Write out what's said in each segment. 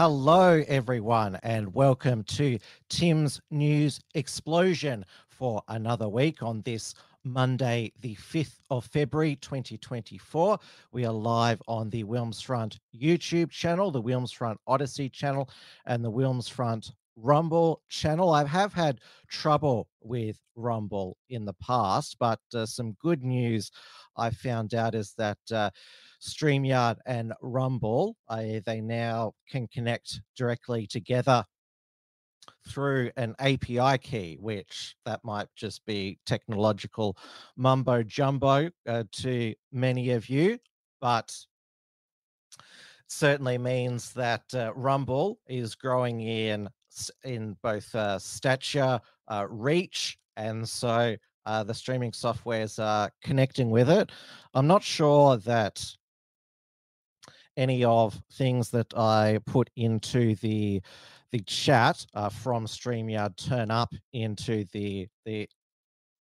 Hello, everyone, and welcome to Tim's News Explosion for another week on this Monday, the 5th of February, 2024. We are live on the Wilmsfront YouTube channel, the Wilmsfront Odysee channel, and the Wilmsfront Rumble channel. I have had trouble with Rumble in the past, but uh, some good news I found out is that. Uh, StreamYard and Rumble, uh, they now can connect directly together through an API key, which that might just be technological mumbo jumbo uh, to many of you, but certainly means that uh, Rumble is growing in in both uh, stature, uh, reach, and so uh, the streaming softwares are connecting with it. I'm not sure that any of things that I put into the the chat uh, from StreamYard turn up into the the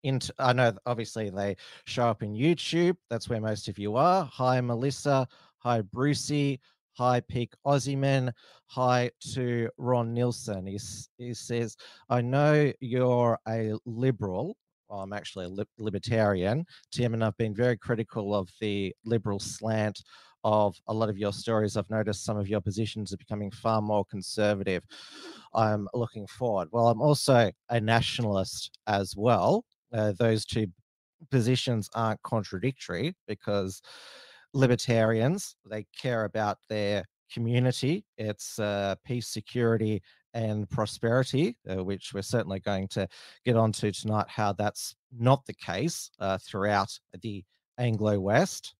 into I know obviously they show up in YouTube. That's where most of you are. Hi Melissa. Hi Brucey. Hi Peak Aussieman. Hi to Ron Nielsen. He, he says, I know you're a liberal. Well, I'm actually a li- libertarian, Tim, and I've been very critical of the liberal slant of a lot of your stories, I've noticed some of your positions are becoming far more conservative. I'm looking forward. Well, I'm also a nationalist as well. Uh, those two positions aren't contradictory because libertarians they care about their community it's uh, peace security and prosperity uh, which we're certainly going to get onto tonight how that's not the case uh, throughout the anglo west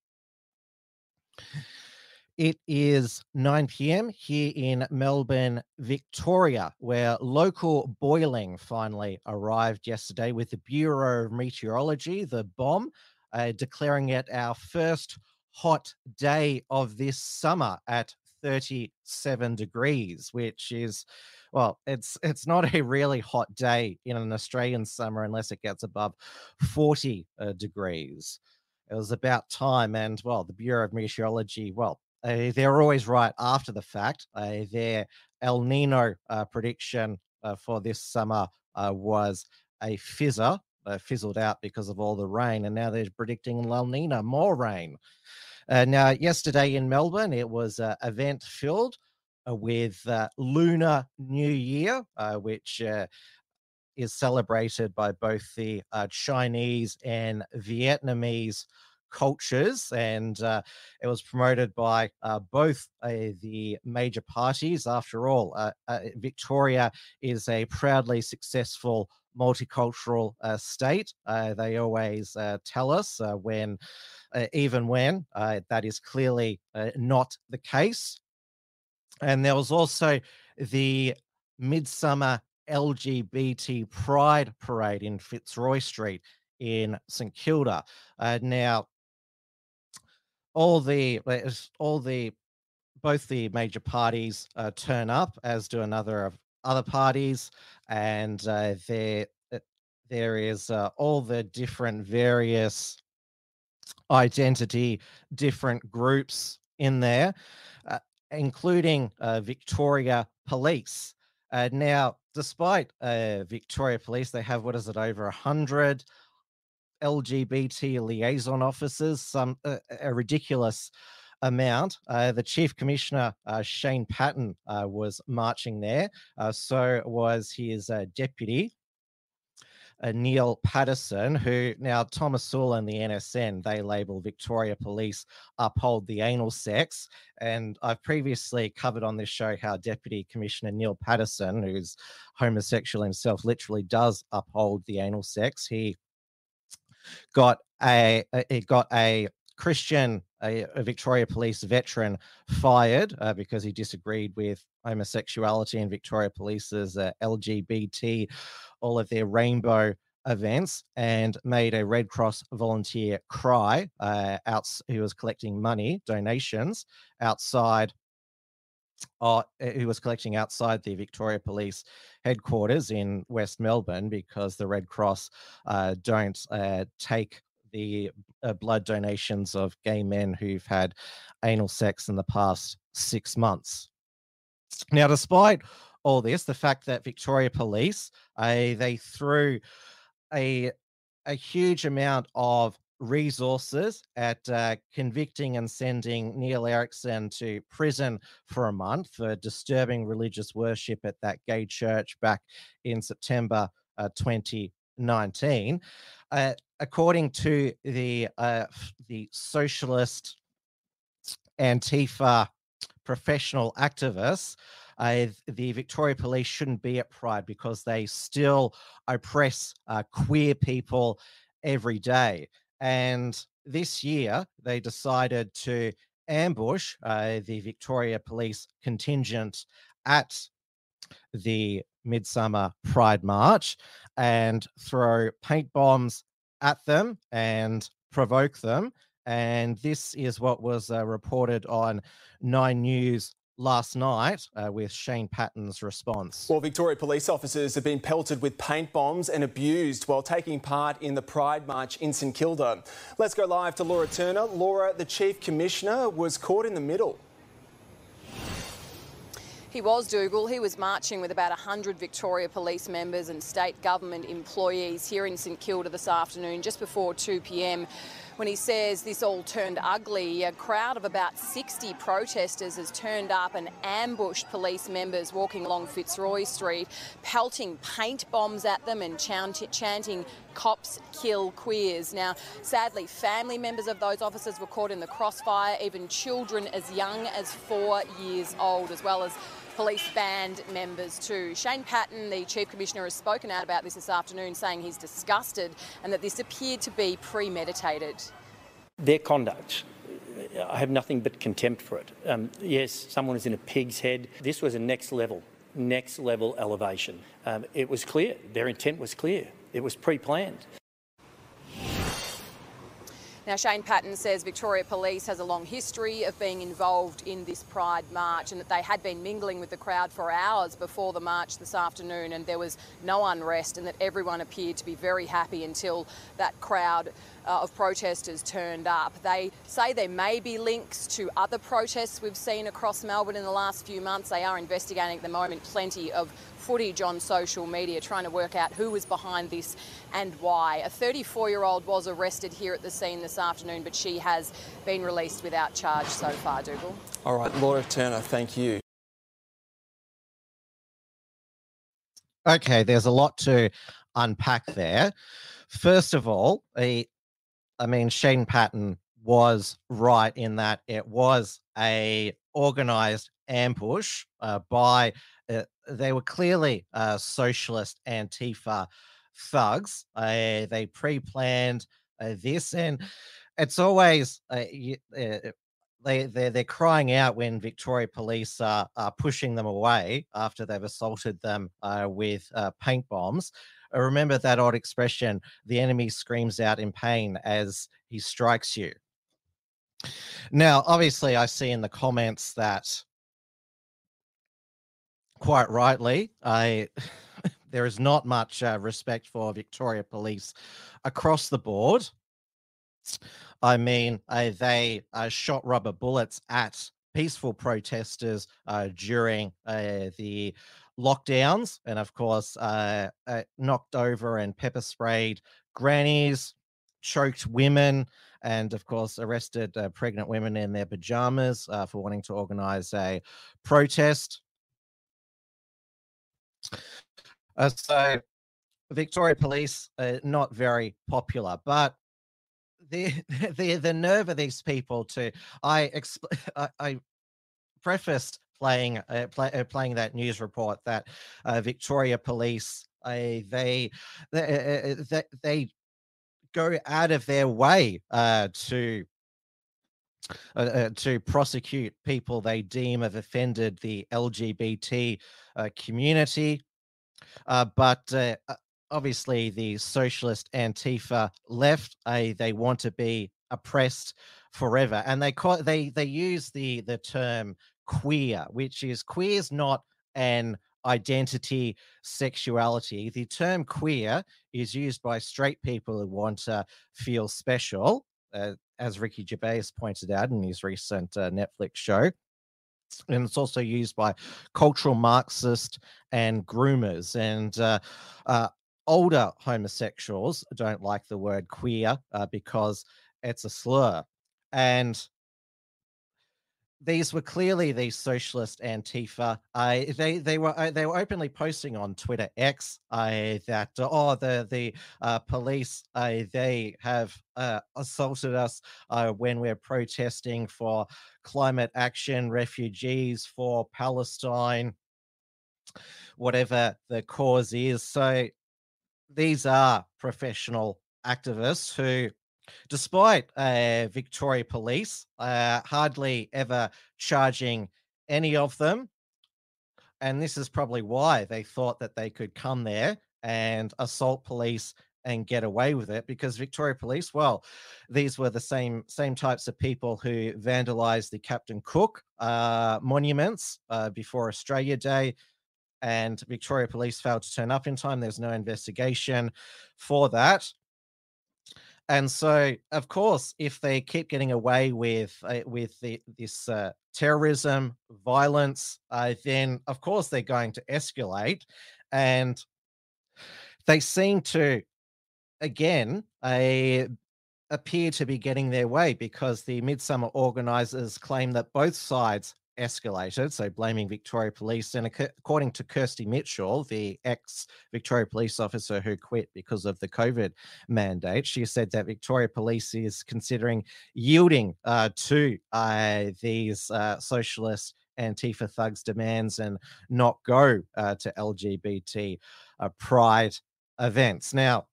it is 9 p.m. here in Melbourne, Victoria, where local boiling finally arrived yesterday with the Bureau of Meteorology, the BOM, uh, declaring it our first hot day of this summer at 37 degrees, which is well, it's it's not a really hot day in an Australian summer unless it gets above 40 uh, degrees. It was about time, and well, the Bureau of Meteorology, well, uh, they're always right after the fact. Uh, their El Nino uh, prediction uh, for this summer uh, was a fizzer, fizzled out because of all the rain, and now they're predicting la nina more rain. Now, yesterday in Melbourne, it was an event filled with Lunar New Year, which is celebrated by both the uh, Chinese and Vietnamese cultures, and uh, it was promoted by uh, both uh, the major parties. After all, uh, uh, Victoria is a proudly successful multicultural uh, state. Uh, they always uh, tell us when, even when that is clearly not the case. And there was also the Midsummer LGBT Pride Parade in Fitzroy Street in St Kilda. Uh, now, all the all the both the major parties uh, turn up, as do another of other parties, and uh, there uh, there is uh, all the different various identity, different groups in there, including Victoria Police. now, despite Victoria Police, they have what is it over a hundred LGBT liaison officers, some a ridiculous amount. Uh, the chief commissioner uh, Shane Patton uh, was marching there, uh, so was his uh, deputy uh, Neil Paterson, who now Thomas Sewell and the NSN, they label Victoria Police uphold the anal sex. And I've previously covered on this show how Deputy Commissioner Neil Paterson, who's homosexual himself, literally does uphold the anal sex. He got a it got a Christian, a, a Victoria Police veteran, fired uh, because he disagreed with homosexuality and Victoria Police's uh, LGBT, all of their rainbow events, and made a Red Cross volunteer cry uh, out. He was collecting money, donations outside uh, who was collecting outside the Victoria Police headquarters in West Melbourne because the Red Cross uh, don't uh, take the uh, blood donations of gay men who've had anal sex in the past six months. Now, despite all this, the fact that Victoria Police uh, they threw a a huge amount of resources at uh, convicting and sending Neil Erikson to prison for a month for disturbing religious worship at that gay church back in September uh, 2019. Uh, according to the uh, the socialist Antifa professional activists, uh, the Victoria Police shouldn't be at Pride because they still oppress uh, queer people every day. And this year, they decided to ambush uh, the Victoria Police contingent at the Midsummer Pride March and throw paint bombs at them and provoke them. And this is what was uh, reported on Nine News last night uh, with Shane Patton's response. Well, Victoria police officers have been pelted with paint bombs and abused while taking part in the Pride March in St Kilda. Let's go live to Laura Turner. Laura, the Chief Commissioner, was caught in the middle. He was Dougal. He was marching with about 100 Victoria Police members and state government employees here in St Kilda this afternoon, just before 2 p.m. When he says this all turned ugly, a crowd of about 60 protesters has turned up and ambushed police members walking along Fitzroy Street, pelting paint bombs at them and chanting cops kill queers. Now, sadly, family members of those officers were caught in the crossfire, even children as young as four years old, as well as police band members too. Shane Patton, the Chief Commissioner, has spoken out about this this afternoon, saying he's disgusted and that this appeared to be premeditated. Their conduct I have nothing but contempt for it. Um, yes, someone is in a pig's head. This was a next level, next level elevation. Um, it was clear. Their intent was clear. It was pre planned. Now, Shane Patton says Victoria Police has a long history of being involved in this Pride March and that they had been mingling with the crowd for hours before the march this afternoon and there was no unrest and that everyone appeared to be very happy until that crowd uh, of protesters turned up. They say there may be links to other protests we've seen across Melbourne in the last few months. They are investigating at the moment plenty of footage on social media trying to work out who was behind this and why. A 34 year old was arrested here at the scene this afternoon, but she has been released without charge so far, Dougal. All right, Laura Turner, thank you. Okay, there's a lot to unpack there. First of all, a, I mean, Shane Patton was right in that it was a organized ambush uh, by they were clearly uh, socialist Antifa thugs. Uh, they pre-planned uh, this, and it's always uh, uh, they they're, they're crying out when Victoria Police are, are pushing them away after they've assaulted them with paint bombs. remember that odd expression: "The enemy screams out in pain as he strikes you." Now, obviously, I see in the comments that quite rightly, I there is not much uh, respect for Victoria Police across the board. I mean, uh, they uh, shot rubber bullets at peaceful protesters uh, during uh, the lockdowns, and of course, uh, knocked over and pepper sprayed grannies, choked women, and of course, arrested pregnant women in their pajamas for wanting to organize a protest. Uh, so, Victoria Police uh, not very popular, but the the the nerve of these people to I I, I prefaced playing uh, play, uh, playing that news report that uh, Victoria Police uh, they they, uh, they they go out of their way to uh, uh, to prosecute people they deem have offended the LGBT uh, community. Uh, but uh, uh, obviously, the socialist Antifa left. they want to be oppressed forever, and they call they they use the the term queer, which is queer is not an identity, sexuality. The term queer is used by straight people who want to feel special, uh, as Ricky Gervais pointed out in his recent uh, Netflix show. And it's also used by cultural Marxists and groomers. And uh, uh older homosexuals don't like the word queer uh, because it's a slur. And these were clearly the socialist Antifa. Uh, they they were uh, they were openly posting on Twitter X uh, that uh, oh the the uh, police uh, they have assaulted us when we're protesting for climate action, refugees for Palestine, whatever the cause is. So these are professional activists who despite uh, Victoria Police uh, hardly ever charging any of them. And this is probably why they thought that they could come there and assault police and get away with it because Victoria Police, well, these were the same same types of people who vandalized the Captain Cook uh, monuments uh, before Australia Day, and Victoria Police failed to turn up in time. There's no investigation for that and so of course if they keep getting away with uh, with the, this uh, terrorism violence uh, then of course they're going to escalate. And they seem to again appear to be getting their way because the midsummer organizers claim that both sides escalated, so blaming Victoria Police. And according to Kirsty Mitchell, the ex Victoria Police officer who quit because of the COVID mandate, she said that Victoria Police is considering yielding uh, to uh, these uh, socialist Antifa thugs' demands and not go uh, to LGBT uh, pride events. Now,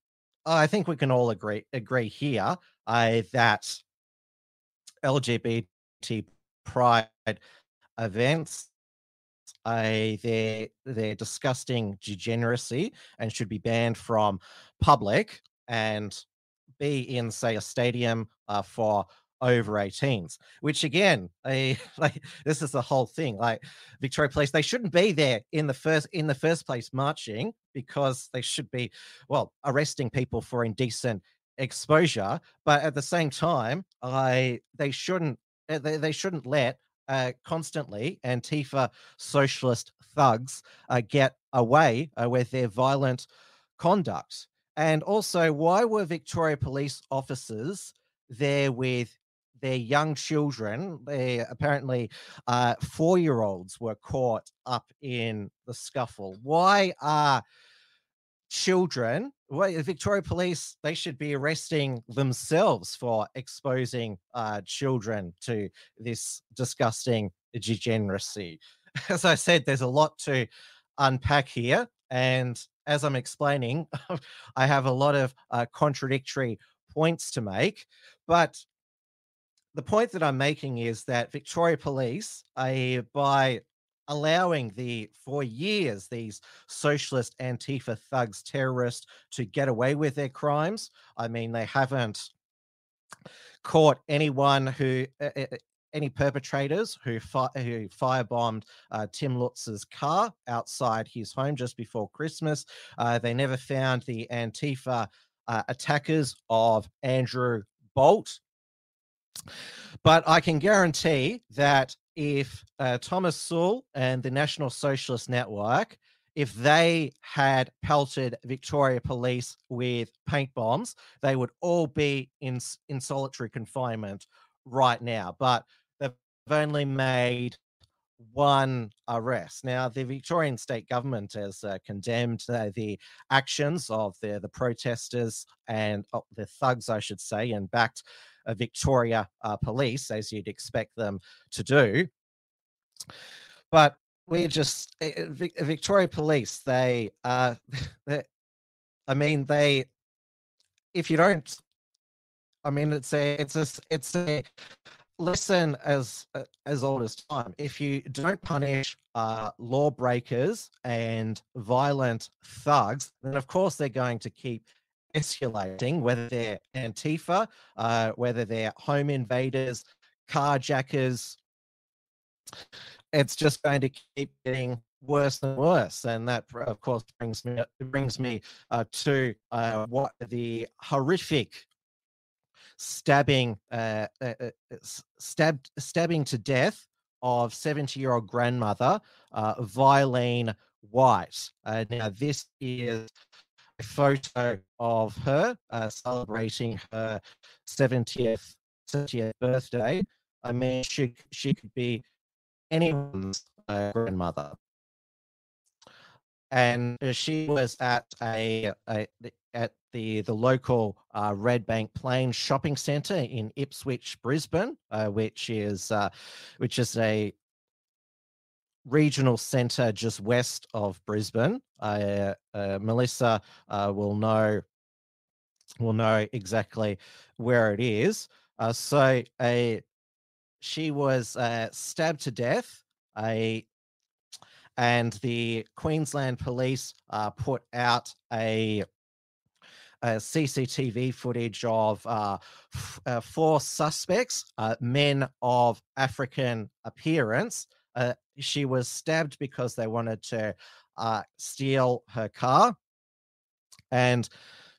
I think we can all agree agree here uh, that LGBT pride events their their disgusting degeneracy and should be banned from public and be in say a stadium uh, for over 18s which again a like this is the whole thing like victoria police they shouldn't be there in the first in the first place marching because they should be well arresting people for indecent exposure but at the same time i they shouldn't eh, they, they shouldn't let uh, constantly Antifa socialist thugs uh, get away uh, with their violent conduct. And also, why were Victoria police officers there with their young children? They apparently uh, four year olds were caught up in the scuffle. Why are children well, Victoria Police, they should be arresting themselves for exposing uh, children to this disgusting degeneracy. As I said, there's a lot to unpack here. And as I'm explaining, I have a lot of uh, contradictory points to make. But the point that I'm making is that Victoria Police, uh, by allowing the for years these socialist antifa thugs terrorists to get away with their crimes i mean they haven't caught anyone who uh, any perpetrators who, fi- who firebombed uh, Tim Lutz's car outside his home just before Christmas. Uh, they never found the Antifa uh, attackers of Andrew Bolt. But I can guarantee that if uh, Thomas Sewell and the National Socialist Network, if they had pelted Victoria Police with paint bombs, they would all be in in solitary confinement right now. But they've only made one arrest. Now, the Victorian state government has uh, condemned uh, the actions of the, the protesters and oh, the thugs, I should say, and backed Victoria uh, Police, as you'd expect them to do. But we're just eh, eh, Victoria Police, they uh, I mean, they if you don't I mean, it's a, it's a, it's a lesson as as old as time. If you don't punish uh, lawbreakers and violent thugs, then of course they're going to keep escalating. Whether they're Antifa, uh, whether they're home invaders, carjackers, it's just going to keep getting worse and worse. And that, of course, brings me brings me uh, to uh, what the horrific stabbing, uh, uh, uh stabbed, stabbing to death of 70 year old grandmother, uh, White. Uh, now, this is a photo of her uh, celebrating her 70th, 70th birthday. I mean, she, she could be anyone's uh, grandmother. And she was at a, a at the the local uh, Redbank Plains shopping centre in Ipswich, Brisbane, uh, which is uh, which is a regional centre just west of Brisbane. Uh, uh, Melissa uh, will know will know exactly where it is. so a she was stabbed to death. A and the Queensland Police put out a uh, CCTV footage of uh, f- uh, four suspects, uh, men of African appearance. Uh, she was stabbed because they wanted to uh, steal her car. And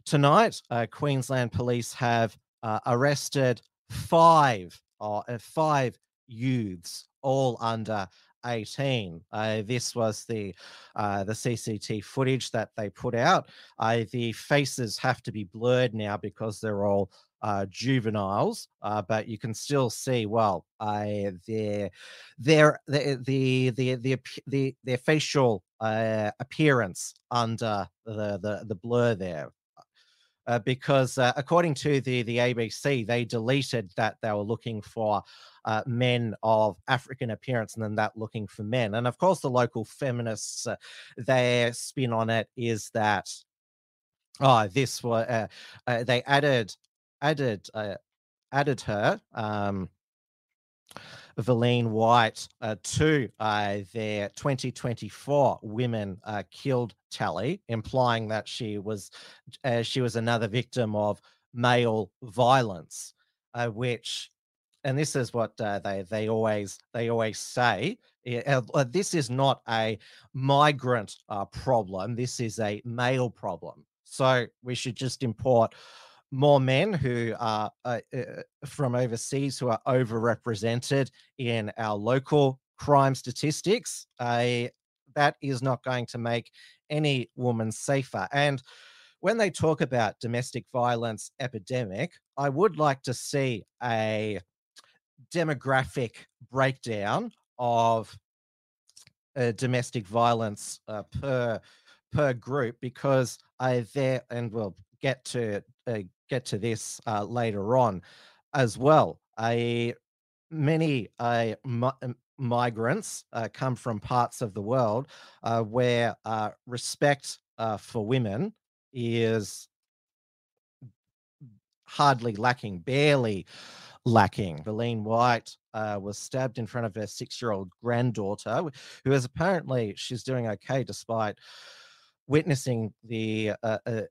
tonight, Queensland police have arrested five, five youths, all under 18. Uh, this was the uh, the CCT footage that they put out. Uh, the faces have to be blurred now because they're all uh, juveniles, uh, but you can still see well uh, their their the the the the, the their facial uh, appearance under the, the the blur there. Uh, because uh, according to the the ABC, they deleted that they were looking for uh, men of African appearance and then that looking for men. And of course, the local feminists, uh, their spin on it is that, oh, this was, uh, uh, they added, added, uh, added her, um, Vyleen White uh, to uh, their 2024 women uh, killed tally, implying that she was uh, she was another victim of male violence, uh, which and this is what they they always they always say. Uh, this is not a migrant uh, problem. This is a male problem. So we should just import more men who are uh, uh, from overseas who are overrepresented in our local crime statistics. that is not going to make any woman safer. And when they talk about domestic violence epidemic, I would like to see a demographic breakdown of uh, domestic violence uh, per per group because I there and we'll get to uh, get to this uh, later on as well. Many mi- migrants uh, come from parts of the world uh, where uh, respect uh, for women is hardly lacking, barely lacking. Vyleen White uh, was stabbed in front of her six-year-old granddaughter, who is apparently she's doing okay despite witnessing the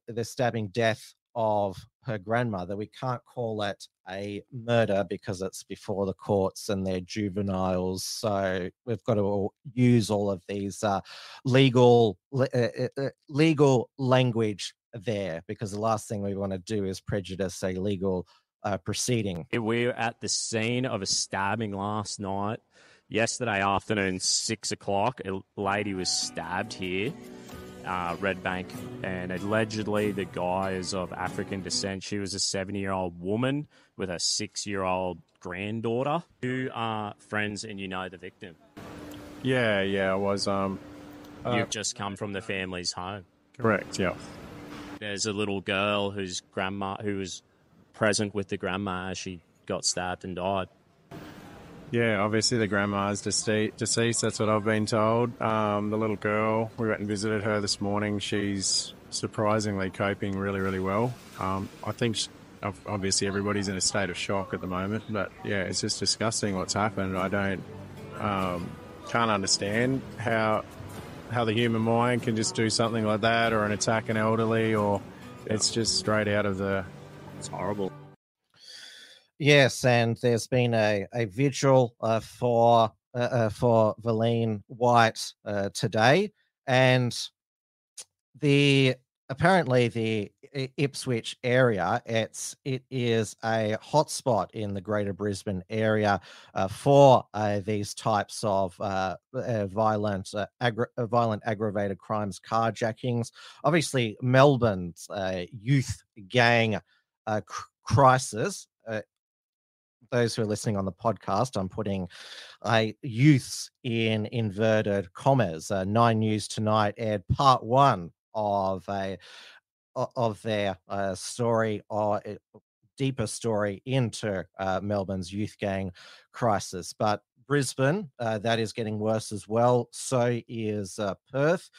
the stabbing death of her grandmother. We can't call it a murder because it's before the courts and they're juveniles. So we've got to use all of these uh, legal uh, uh, uh, legal language there because the last thing we want to do is prejudice a legal uh, proceeding. We were at the scene of a stabbing last night. Yesterday afternoon, six o'clock, a lady was stabbed here, uh, Redbank, and allegedly the guy is of African descent. She was a 70 year old woman with a six year old granddaughter. You are friends and you know the victim. Yeah, yeah, I was. Um, uh, You've just come from the family's home. Correct, yeah. There's a little girl whose grandma, who was present with the grandma as she got stabbed and died. Yeah, obviously the grandma's deceased. That's what I've been told. Um, the little girl, we went and visited her this morning. She's surprisingly coping really, really well. Um, I think obviously everybody's in a state of shock at the moment. But yeah, it's just disgusting what's happened. I don't um, can't understand how how the human mind can just do something like that, or an attack an elderly, or it's just straight out of the. It's horrible. Yes, and there's been a a vigil uh, for uh, uh, for Vyleen White uh, today, and the apparently the Ipswich area it's it is a hotspot in the Greater Brisbane area uh, for uh, these types of uh, uh violent aggra- violent aggravated crimes, carjackings. Obviously, Melbourne's youth gang crisis those who are listening on the podcast, I'm putting uh, youths in inverted commas. Uh, Nine News tonight aired part one of a of their uh, story or uh, deeper story into uh, Melbourne's youth gang crisis. But Brisbane, uh, that is getting worse as well. So is uh, Perth.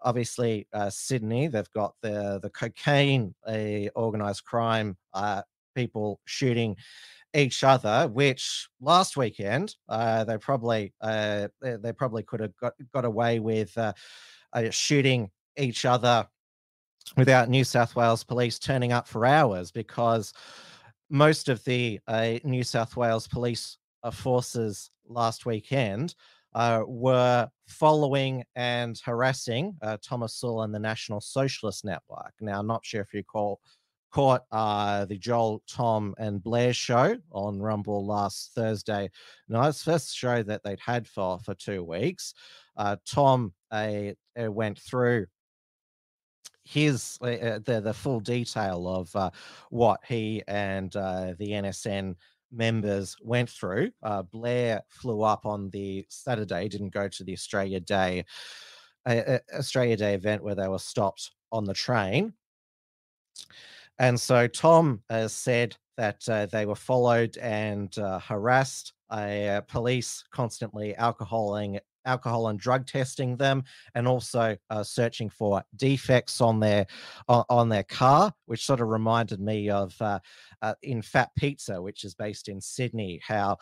Obviously, uh, Sydney, they've got the the cocaine, a organized crime, people shooting each other, which last weekend uh, they probably uh, they probably could have got, got away with uh, shooting each other without New South Wales police turning up for hours because most of the uh, New South Wales police uh, forces last weekend uh, were following and harassing Thomas Sewell and the National Socialist Network. Now, I'm not sure if you call caught uh, the Joel, Tom, and Blair show on Rumble last Thursday night. It's first show that they'd had for for two weeks. Uh, Tom uh, went through his uh, uh, the the full detail of uh, what he and uh, the NSN members went through. Uh, Blair flew up on the Saturday, didn't go to the Australia Day Australia Day event where they were stopped on the train. And so Tom uh, said that uh, they were followed and uh, harassed. Uh, police constantly alcoholing, alcohol and drug testing them, and also uh, searching for defects on their on, their car, which sort of reminded me of uh, in Fat Pizza, which is based in Sydney, how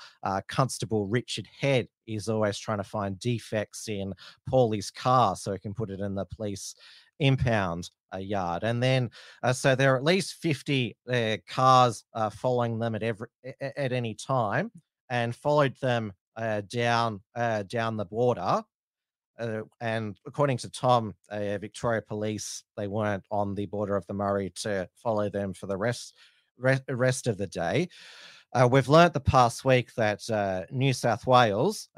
Constable Richard Head is always trying to find defects in Paulie's car so he can put it in the police impound a yard. And then, uh, so there are at least 50 uh, cars uh, following them at every at any time, and followed them uh, down uh, down the border. Uh, and according to Tom, Victoria Police, they weren't on the border of the Murray to follow them for the rest rest, rest of the day. We've learnt the past week that New South Wales,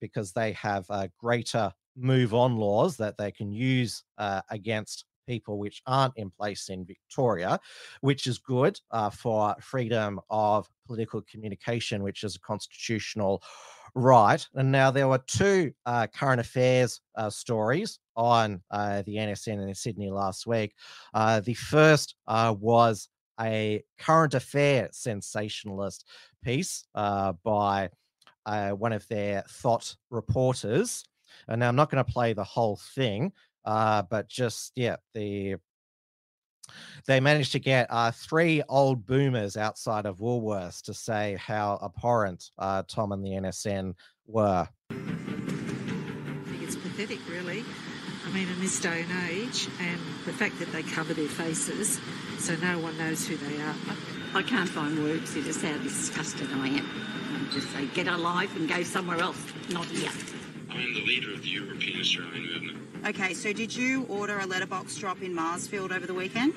because they have greater move on laws that they can use against people which aren't in place in Victoria, which is good uh, for freedom of political communication, which is a constitutional right. And now there were two uh, current affairs uh, stories on uh, the NSN in Sydney last week. Uh, the first uh, was a current affair sensationalist piece by one of their thought reporters. And now I'm not going to play the whole thing, uh, but just yeah, the they managed to get uh, three old boomers outside of Woolworths to say how abhorrent uh, Tom and the NSN were. I think it's pathetic, really. I mean, in this day and age, and the fact that they cover their faces so no one knows who they are. I can't find words to just how disgusted I am. I just say, get a life and go somewhere else, not here. I am the leader of the European Australian movement. Okay, so did you order a letterbox drop in Marsfield over the weekend?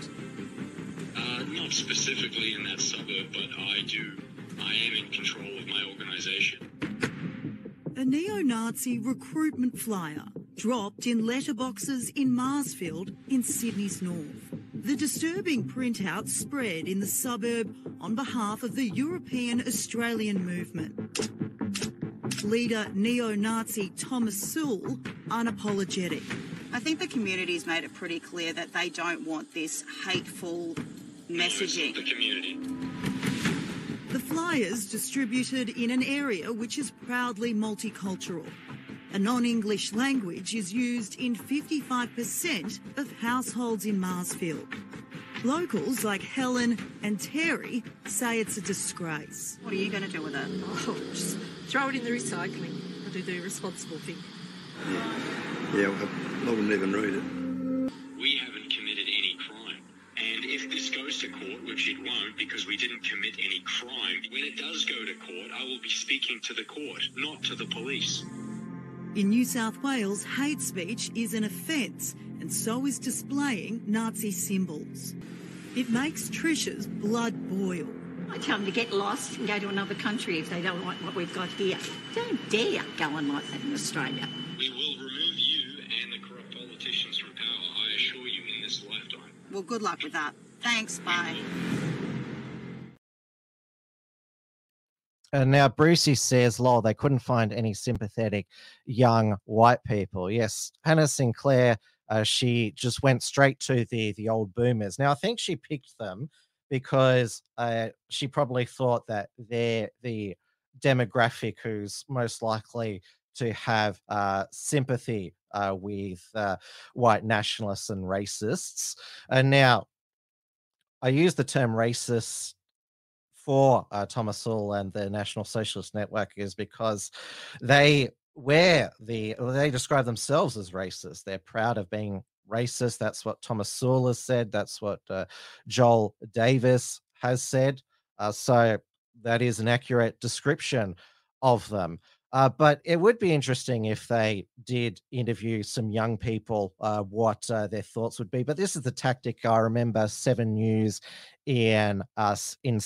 Uh, not specifically in that suburb, but I do. I am in control of my organisation. A neo Nazi recruitment flyer dropped in letterboxes in Marsfield in Sydney's north. The disturbing printout spread in the suburb on behalf of the European Australian movement leader neo-Nazi Thomas Sewell unapologetic. I think the community's made it pretty clear that they don't want this hateful messaging. The community. The flyers distributed in an area which is proudly multicultural. A non-English language is used in 55% of households in Marsfield. Locals like Helen and Terry say it's a disgrace. What are you going to do with it? Oh, just throw it in the recycling. I'll do the responsible thing. Yeah, yeah, I wouldn't even read it. We haven't committed any crime. And if this goes to court, which it won't because we didn't commit any crime, when it does go to court, I will be speaking to the court, not to the police. In New South Wales, hate speech is an offence, and so is displaying Nazi symbols. It makes Trisha's blood boil. I tell them to get lost and go to another country if they don't like what we've got here. Don't dare go on like that in Australia. We will remove you and the corrupt politicians from power, I assure you, in this lifetime. Well, good luck with that. Thanks, bye. And now Brucey says, lol, they couldn't find any sympathetic young white people. Yes, Hannah Sinclair, uh, she just went straight to the the old boomers. Now I think she picked them because uh, she probably thought that they're the demographic who's most likely to have uh, sympathy uh, with uh, white nationalists and racists. And now I use the term racist for uh, Thomas Sewell and the National Socialist Network is because they wear the they describe themselves as racist. They're proud of being racist. That's what Thomas Sewell has said. That's what uh, Joel Davis has said. Uh, so that is an accurate description of them. Uh, but it would be interesting if they did interview some young people, uh, what uh, their thoughts would be. But this is the tactic I remember Seven News in us in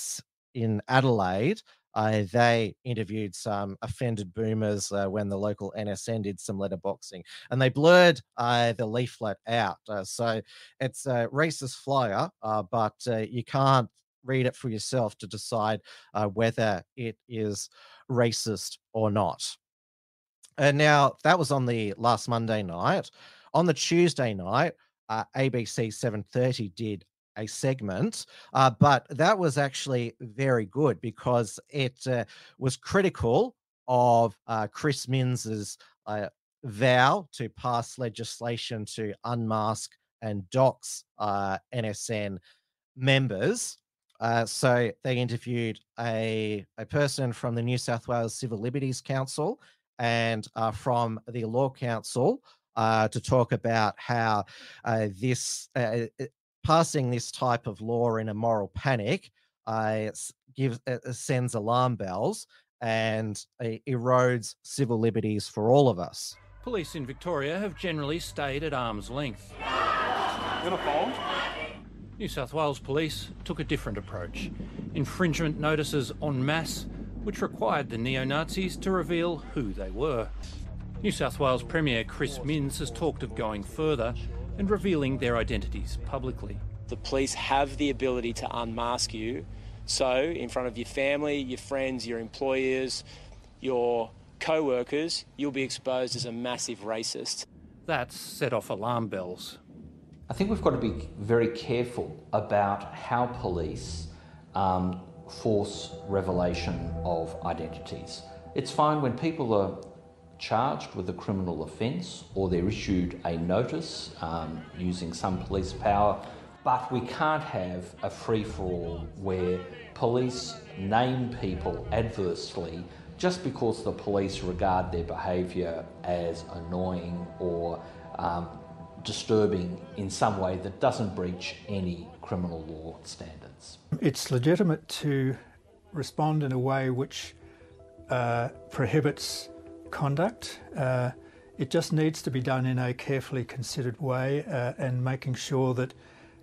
in Adelaide. Uh, they interviewed some offended boomers uh, when the local NSN did some letterboxing, and they blurred uh, the leaflet out. Uh, so it's a racist flyer, uh, but uh, you can't read it for yourself to decide whether it is racist or not. And now that was on the last Monday night. On the Tuesday night, ABC 7:30 did a segment, uh, but that was actually very good because it uh, was critical of uh, Chris Minns's uh, vow to pass legislation to unmask and dox uh, NSN members. Uh, so they interviewed a, a person from the New South Wales Civil Liberties Council and from the Law Council uh, to talk about how uh, this uh, passing this type of law in a moral panic uh, gives uh, sends alarm bells and uh, erodes civil liberties for all of us. Police in Victoria have generally stayed at arm's length. New South Wales Police took a different approach. Infringement notices en masse, which required the neo Nazis to reveal who they were. New South Wales Premier Chris Minns has talked of going further and revealing their identities publicly. The police have the ability to unmask you. So, in front of your family, your friends, your employers, your co workers, you'll be exposed as a massive racist. That's set off alarm bells. I think we've got to be very careful about how police um, force revelation of identities. It's fine when people are charged with a criminal offence or they're issued a notice um, using some police power, but we can't have a free for all where police name people adversely just because the police regard their behaviour as annoying or um, disturbing in some way that doesn't breach any criminal law standards. It's legitimate to respond in a way which uh, prohibits conduct. Uh, it just needs to be done in a carefully considered way uh, and making sure that,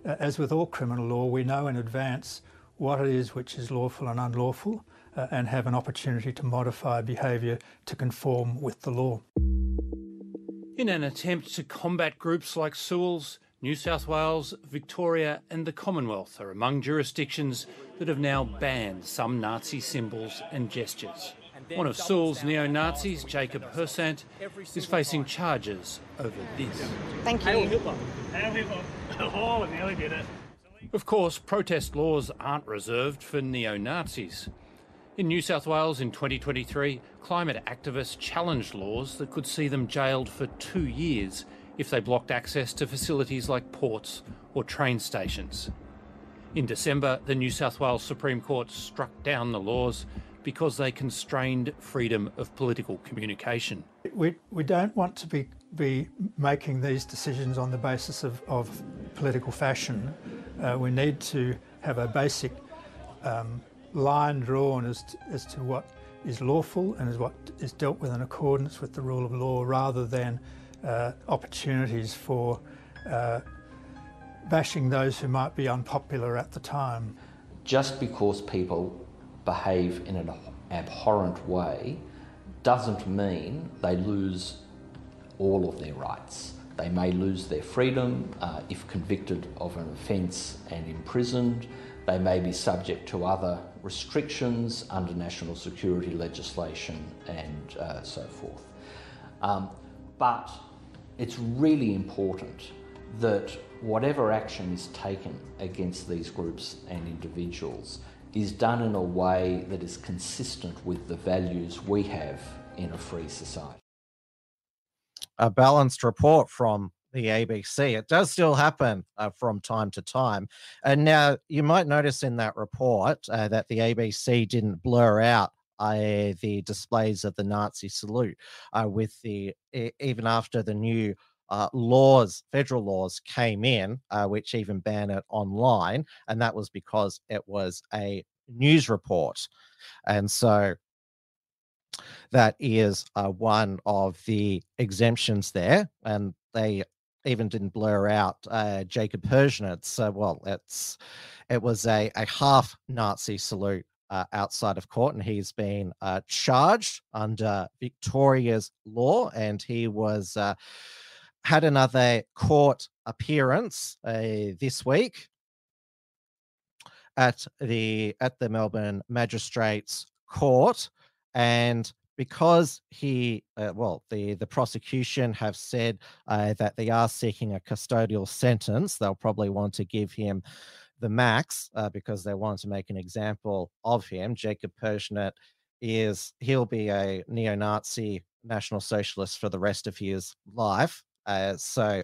uh, as with all criminal law, we know in advance what it is which is lawful and unlawful uh, and have an opportunity to modify behaviour to conform with the law. In an attempt to combat groups like Sewell's, New South Wales, Victoria, and the Commonwealth are among jurisdictions that have now banned some Nazi symbols and gestures. One of Sewell's neo Nazis, Jacob Hersant, is facing charges over this. Thank you. Oh, nearly did it. Of course, protest laws aren't reserved for neo Nazis. In New South Wales in 2023, climate activists challenged laws that could see them jailed for two years if they blocked access to facilities like ports or train stations. In December, the New South Wales Supreme Court struck down the laws because they constrained freedom of political communication. We, we don't want to be, be making these decisions on the basis of, of political fashion. Uh, we need to have a basic um, line drawn as to, as to what is lawful and is what is dealt with in accordance with the rule of law rather than uh, opportunities for uh, bashing those who might be unpopular at the time. Just because people behave in an abhorrent way doesn't mean they lose all of their rights. They may lose their freedom uh, if convicted of an offence and imprisoned. They may be subject to other restrictions under national security legislation and uh, so forth. Um, but it's really important that whatever action is taken against these groups and individuals is done in a way that is consistent with the values we have in a free society. A balanced report from the ABC. It does still happen uh, from time to time. And now you might notice in that report uh, that the ABC didn't blur out uh, the displays of the Nazi salute uh, with the even after the new uh, laws, federal laws came in, uh, which even ban it online, and that was because it was a news report, and so that is uh, one of the exemptions there, and they even didn't blur out uh, Jacob It's Uh, well, it's it was a, a half Nazi salute uh, outside of court, and he's been uh, charged under Victoria's law, and he was uh, had another court appearance uh, this week at the at the Melbourne Magistrates Court, and because he uh, well the the prosecution have said uh, that they are seeking a custodial sentence they'll probably want to give him the max uh, because they want to make an example of him. Jacob Hersant is he'll be a neo-nazi national socialist for the rest of his life uh, so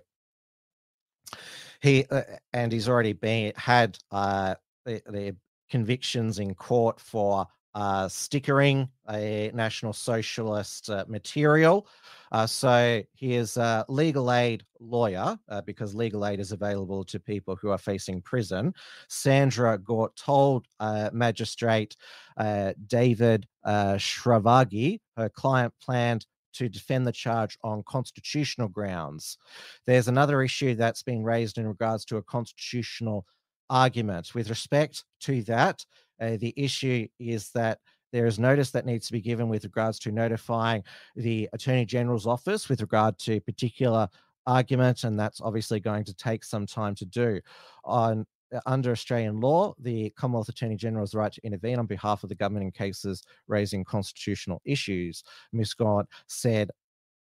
he uh, and he's already been had uh, the, the convictions in court for uh, stickering a National Socialist uh, material. Uh, so he is a legal aid lawyer uh, because legal aid is available to people who are facing prison. Sandra Gort told uh, magistrate uh, David Starvaggi her client planned to defend the charge on constitutional grounds. There's another issue that's been raised in regards to a constitutional argument. With respect to that, uh, the issue is that there is notice that needs to be given with regards to notifying the Attorney General's office with regard to particular argument, and that's obviously going to take some time to do. On under Australian law, the Commonwealth Attorney General has the right to intervene on behalf of the government in cases raising constitutional issues. Ms. Gaunt said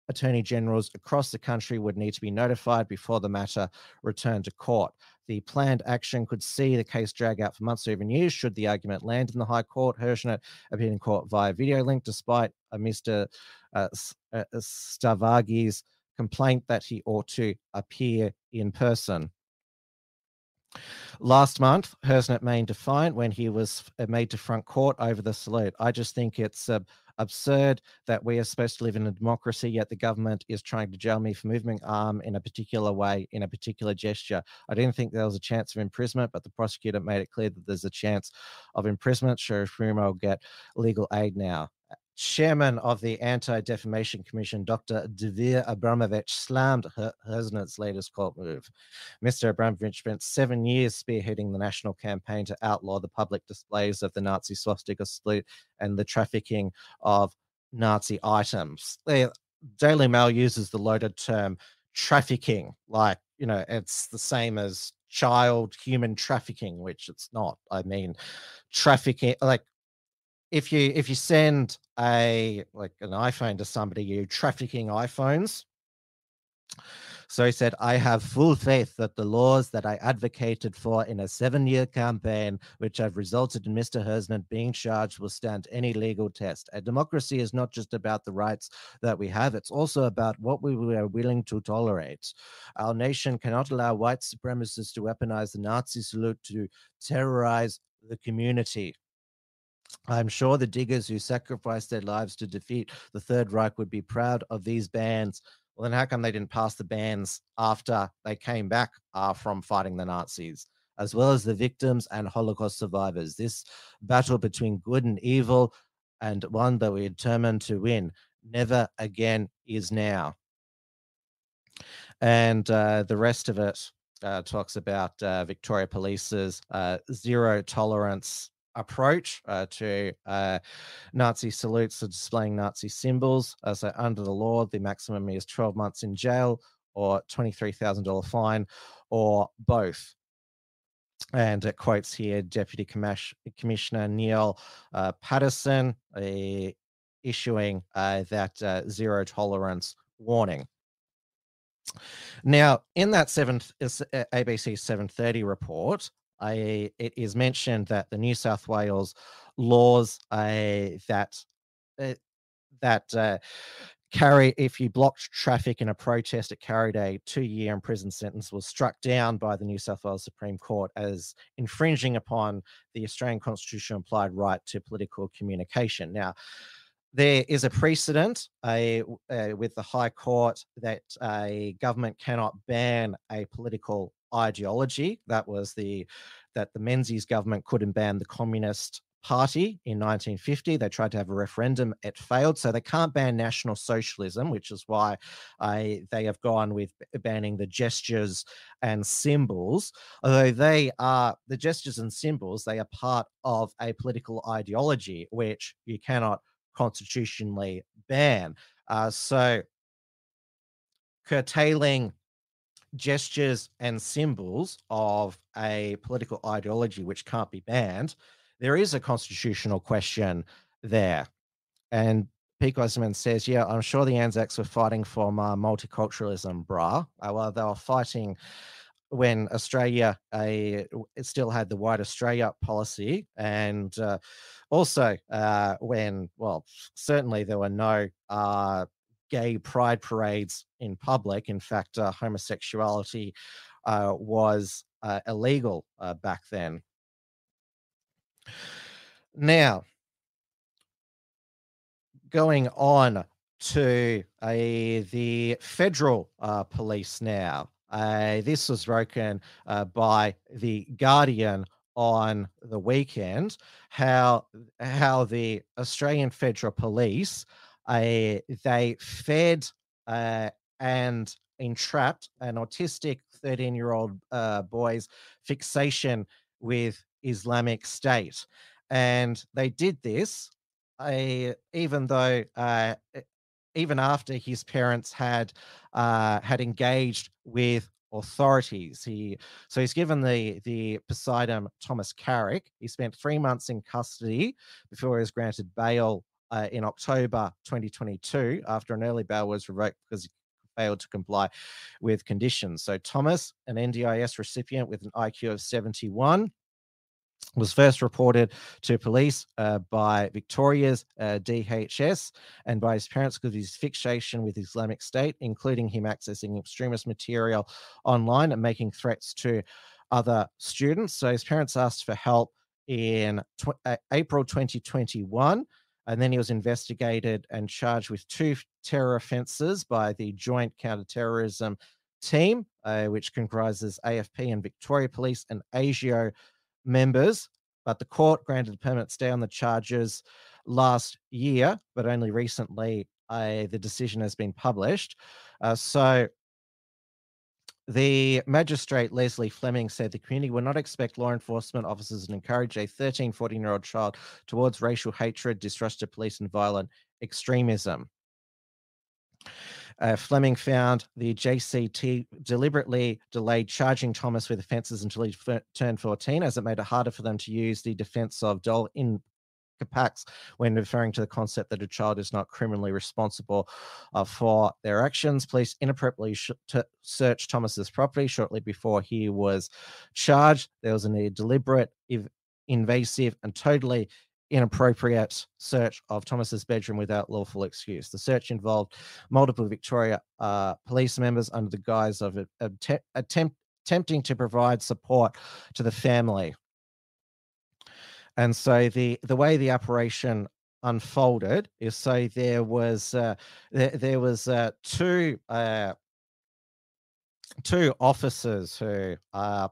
attorney generals across the country would need to be notified before the matter returned to court. The planned action could see the case drag out for months or even years should the argument land in the High Court. Hersant appeared in court via video link, despite uh, Mr. Uh, uh, Starvaggi's complaint that he ought to appear in person. Last month, Hersant made defiant when he was uh, made to front court over the salute. I just think it's uh, absurd that we are supposed to live in a democracy, yet the government is trying to jail me for moving arm in a particular way, in a particular gesture. I didn't think there was a chance of imprisonment, but the prosecutor made it clear that there's a chance of imprisonment. Sheriff Rumo will get legal aid now chairman of the Anti Defamation Commission, Dr. Dvir Abramovich, slammed Hersant's latest court move. Mr. Abramovich spent seven years spearheading the national campaign to outlaw the public displays of the Nazi swastika salute and the trafficking of Nazi items. The Daily Mail uses the loaded term trafficking, like, you know, it's the same as child human trafficking, which it's not. I mean, trafficking, like, if you if you send a like an iPhone to somebody, you're trafficking iPhones. So he said, I have full faith that the laws that I advocated for in a seven year campaign, which have resulted in Mr. Hersant being charged, will stand any legal test. A democracy is not just about the rights that we have, it's also about what we are willing to tolerate. Our nation cannot allow white supremacists to weaponize the Nazi salute to terrorize the community. I'm sure the diggers who sacrificed their lives to defeat the Third Reich would be proud of these bands well, then how come they didn't pass the bans after they came back uh, from fighting the Nazis, as well as the victims and Holocaust survivors? This battle between good and evil, and one that we're determined to win, never again is now. And uh, the rest of it uh, talks about uh, Victoria Police's uh, zero tolerance approach uh, to uh, Nazi salutes or displaying Nazi symbols. Uh, so, under the law, the maximum is 12 months in jail or $23,000 fine or both. And it quotes here Deputy Commiss- Commissioner Neil uh, Paterson issuing uh, that uh, zero tolerance warning. Now, in that seventh ABC 730 report, I, it is mentioned that the New South Wales laws uh, that uh, that uh, carry if you blocked traffic in a protest, it carried a two-year prison sentence was struck down by the New South Wales Supreme Court as infringing upon the Australian Constitution implied right to political communication. Now. There is a precedent uh, with the High Court that a government cannot ban a political ideology. That was the that the Menzies government couldn't ban the Communist Party in 1950. They tried to have a referendum, it failed. So they can't ban National Socialism, which is why I, they have gone with banning the gestures and symbols. Although they are the gestures and symbols, they are part of a political ideology, which you cannot constitutionally ban. Uh, so curtailing gestures and symbols of a political ideology which can't be banned, there is a constitutional question there. And Pete Osman says, Yeah, I'm sure the Anzacs were fighting for uh, multiculturalism, brah. Uh, well, they were fighting when Australia still had the White Australia policy. And uh, also uh, when, well, certainly there were no uh, gay pride parades in public. In fact, uh, homosexuality uh, was uh, illegal uh, back then. Now, going on to the federal uh, police now. Uh, this was broken by the Guardian on the weekend. How how the Australian Federal Police they fed uh, and entrapped an autistic 13 year old uh, boy's fixation with Islamic State. And they did this uh, even though, uh, even after his parents had uh, had engaged with authorities. He so he's given the the Poseidon Thomas Carrick. He spent three months in custody before he was granted bail uh, in October 2022 after an early bail was revoked because he failed to comply with conditions. So Thomas, an NDIS recipient with an IQ of 71, was first reported to police uh, by Victoria's uh, DHS and by his parents because of his fixation with Islamic State, including him accessing extremist material online and making threats to other students. So his parents asked for help in tw- uh, April 2021 and then he was investigated and charged with two terror offences by the Joint Counterterrorism Team, uh, which comprises AFP and Victoria Police and ASIO members. But the court granted a permanent stay on the charges last year, but only recently uh, the decision has been published. Uh, so the magistrate Leslie Fleming said the community will not expect law enforcement officers to encourage a 13, 14 year old child towards racial hatred, distrust of police, and violent extremism. Uh, Fleming found the JCT deliberately delayed charging Thomas with offences until he f- turned 14, as it made it harder for them to use the defence of doli incapax when referring to the concept that a child is not criminally responsible uh, for their actions. Police inappropriately sh- t- searched Thomas's property shortly before he was charged. There was a deliberate, ev- invasive, and totally inappropriate search of Thomas's bedroom without lawful excuse. The search involved multiple Victoria uh, police members under the guise of a, a te- attempt attempting to provide support to the family. And so the the way the operation unfolded is so there was uh, there, there was uh, two uh, two officers who uh,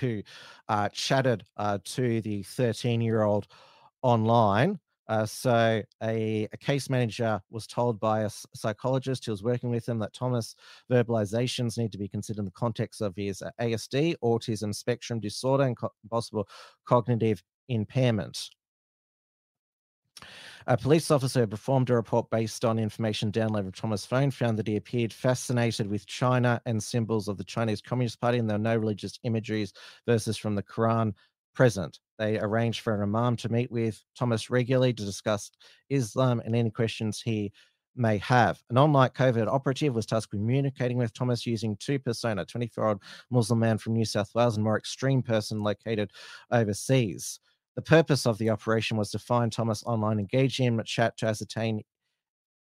who uh, chatted uh, to the 13 year old online. Uh, so a, a, case manager was told by a psychologist who was working with him that Thomas verbalizations need to be considered in the context of his uh, ASD, autism spectrum disorder, and co- possible cognitive impairment. A police officer performed a report based on information downloaded from Thomas' phone, found that he appeared fascinated with China and symbols of the Chinese Communist Party, and there were no religious imageries verses from the Quran present. They arranged for an imam to meet with Thomas regularly to discuss Islam and any questions he may have. An online covert operative was tasked with communicating with Thomas using two persona, 24 year old Muslim man from New South Wales and more extreme person located overseas. The purpose of the operation was to find Thomas online, engage him, chat to ascertain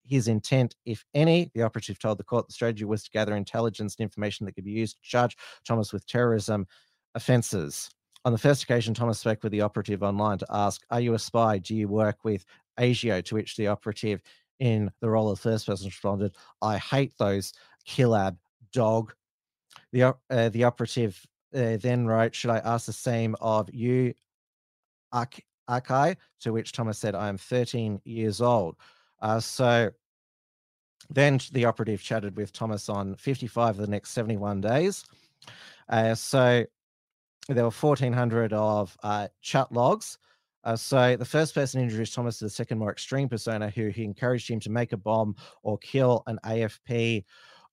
his intent, if any. The operative told the court the strategy was to gather intelligence and information that could be used to charge Thomas with terrorism offences. On the first occasion, Thomas spoke with the operative online to ask, Are you a spy? Do you work with ASIO? To which the operative, in the role of first person, responded, I hate those Killab dog. The, uh, the operative uh, then wrote, Should I ask the same of you, Akai? To which Thomas said, I am 13 years old. Uh, so then the operative chatted with Thomas on 55 of the next 71 days. Uh, so there were 1,400 of uh, chat logs. Uh, so the first person introduced Thomas to the second more extreme persona who he encouraged him to make a bomb or kill an AFP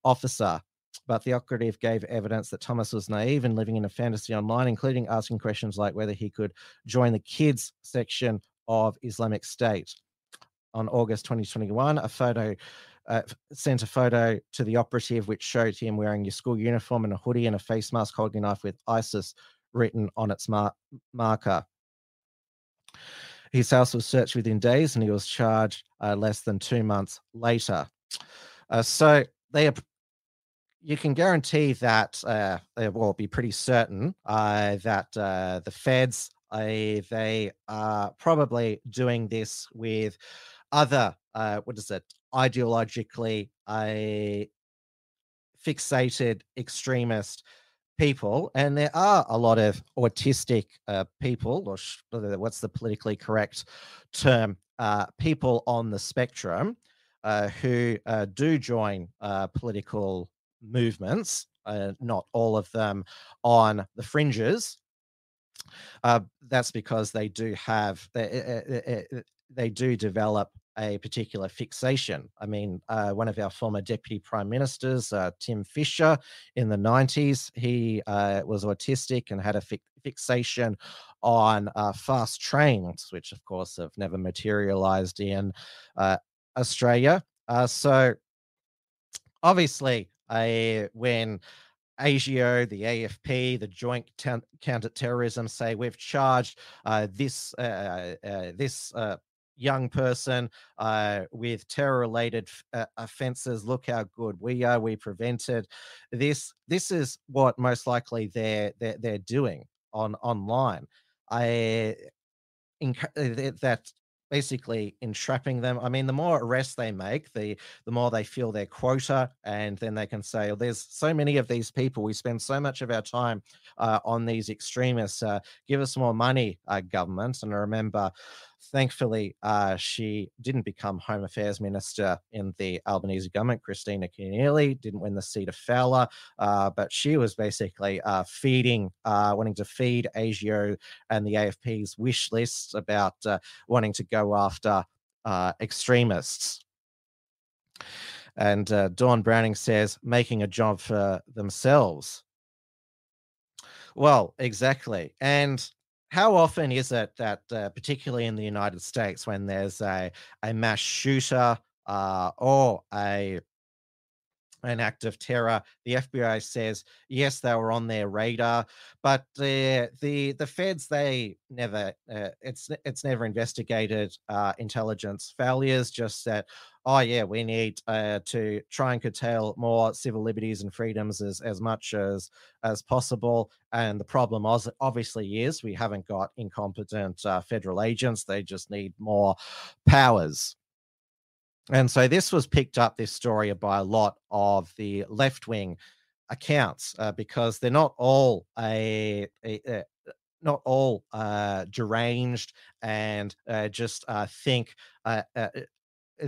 officer. But the operative gave evidence that Thomas was naive and living in a fantasy online, including asking questions like whether he could join the kids section of Islamic State. On August 2021, a photo uh, sent a photo to the operative which showed him wearing your school uniform and a hoodie and a face mask holding a knife with ISIS written on its mar- marker. His house was searched within days and he was charged uh, less than two months later. Uh, so they you can guarantee that, uh, will be pretty certain uh, that uh, the feds, uh, they are probably doing this with other, what is it, ideologically fixated extremist people, and there are a lot of autistic uh, people, or sh- what's the politically correct term, uh, people on the spectrum uh, who uh, do join uh, political movements, uh, not all of them on the fringes. that's because they do have they, they do develop a particular fixation. I mean, uh, one of our former deputy prime ministers, uh, Tim Fischer, in the 90s, he uh, was autistic and had a fi- fixation on uh, fast trains, which of course have never materialized in uh, Australia. Uh, so, obviously, when ASIO, the AFP, the Joint Counter-Terrorism say we've charged this this young person uh, with terror related uh, offenses look how good we are. We prevented this. This is what most likely they're they're, they're doing on online. I uh, that basically entrapping them. I mean, the more arrests they make, the the more they feel their quota, and then they can say, "Well, there's so many of these people. We spend so much of our time uh, on these extremists. Uh, give us more money, uh, government." And I remember Thankfully, uh, she didn't become Home Affairs Minister in the Albanese government. Kristina Keneally didn't win the seat of Fowler, uh, but she was basically uh, feeding, uh, wanting to feed ASIO and the AFP's wish lists about uh, wanting to go after uh, extremists. And Dawn Browning says, making a job for themselves. Well, exactly. And how often is it that, uh, particularly in the United States, when there's a a mass shooter uh, or a an act of terror. The FBI says yes, they were on their radar, but the the the feds they never uh, it's it's never investigated uh, intelligence failures. Just that oh yeah, we need uh, to try and curtail more civil liberties and freedoms as as much as as possible. And the problem obviously is we haven't got incompetent uh, federal agents. They just need more powers. And so this was picked up, this story, by a lot of the left wing accounts uh, because they're not all a, a, a not all uh, deranged and uh, just uh, think uh, uh,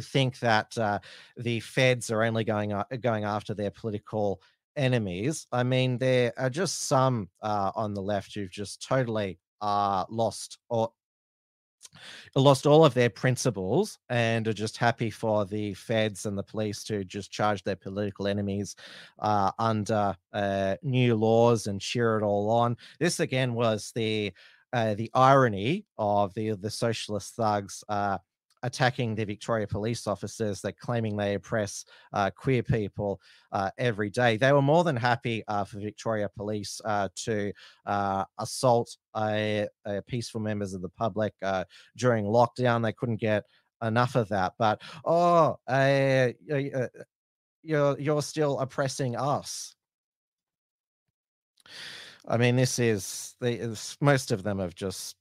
think that the feds are only going going after their political enemies. I mean, there are just some on the left who've just totally lost or lost all of their principles and are just happy for the feds and the police to just charge their political enemies uh, under uh, new laws and cheer it all on. This again was the uh, the irony of the the socialist thugs uh, attacking the Victoria police officers. They're claiming they oppress uh, queer people uh, every day. They were more than happy uh, for Victoria police uh, to uh, assault peaceful members of the public uh, during lockdown. They couldn't get enough of that. But oh, you're you're still oppressing us. I mean, this is the most of them have just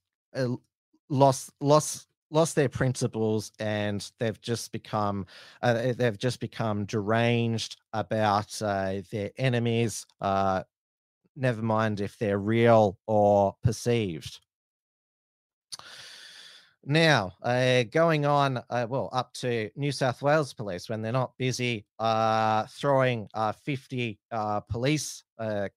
lost lost lost their principles and they've just become uh, they've just become deranged about uh, their enemies uh, never mind if they're real or perceived. Now uh, going on uh, well up to new south wales police when they're not busy uh, throwing 50 police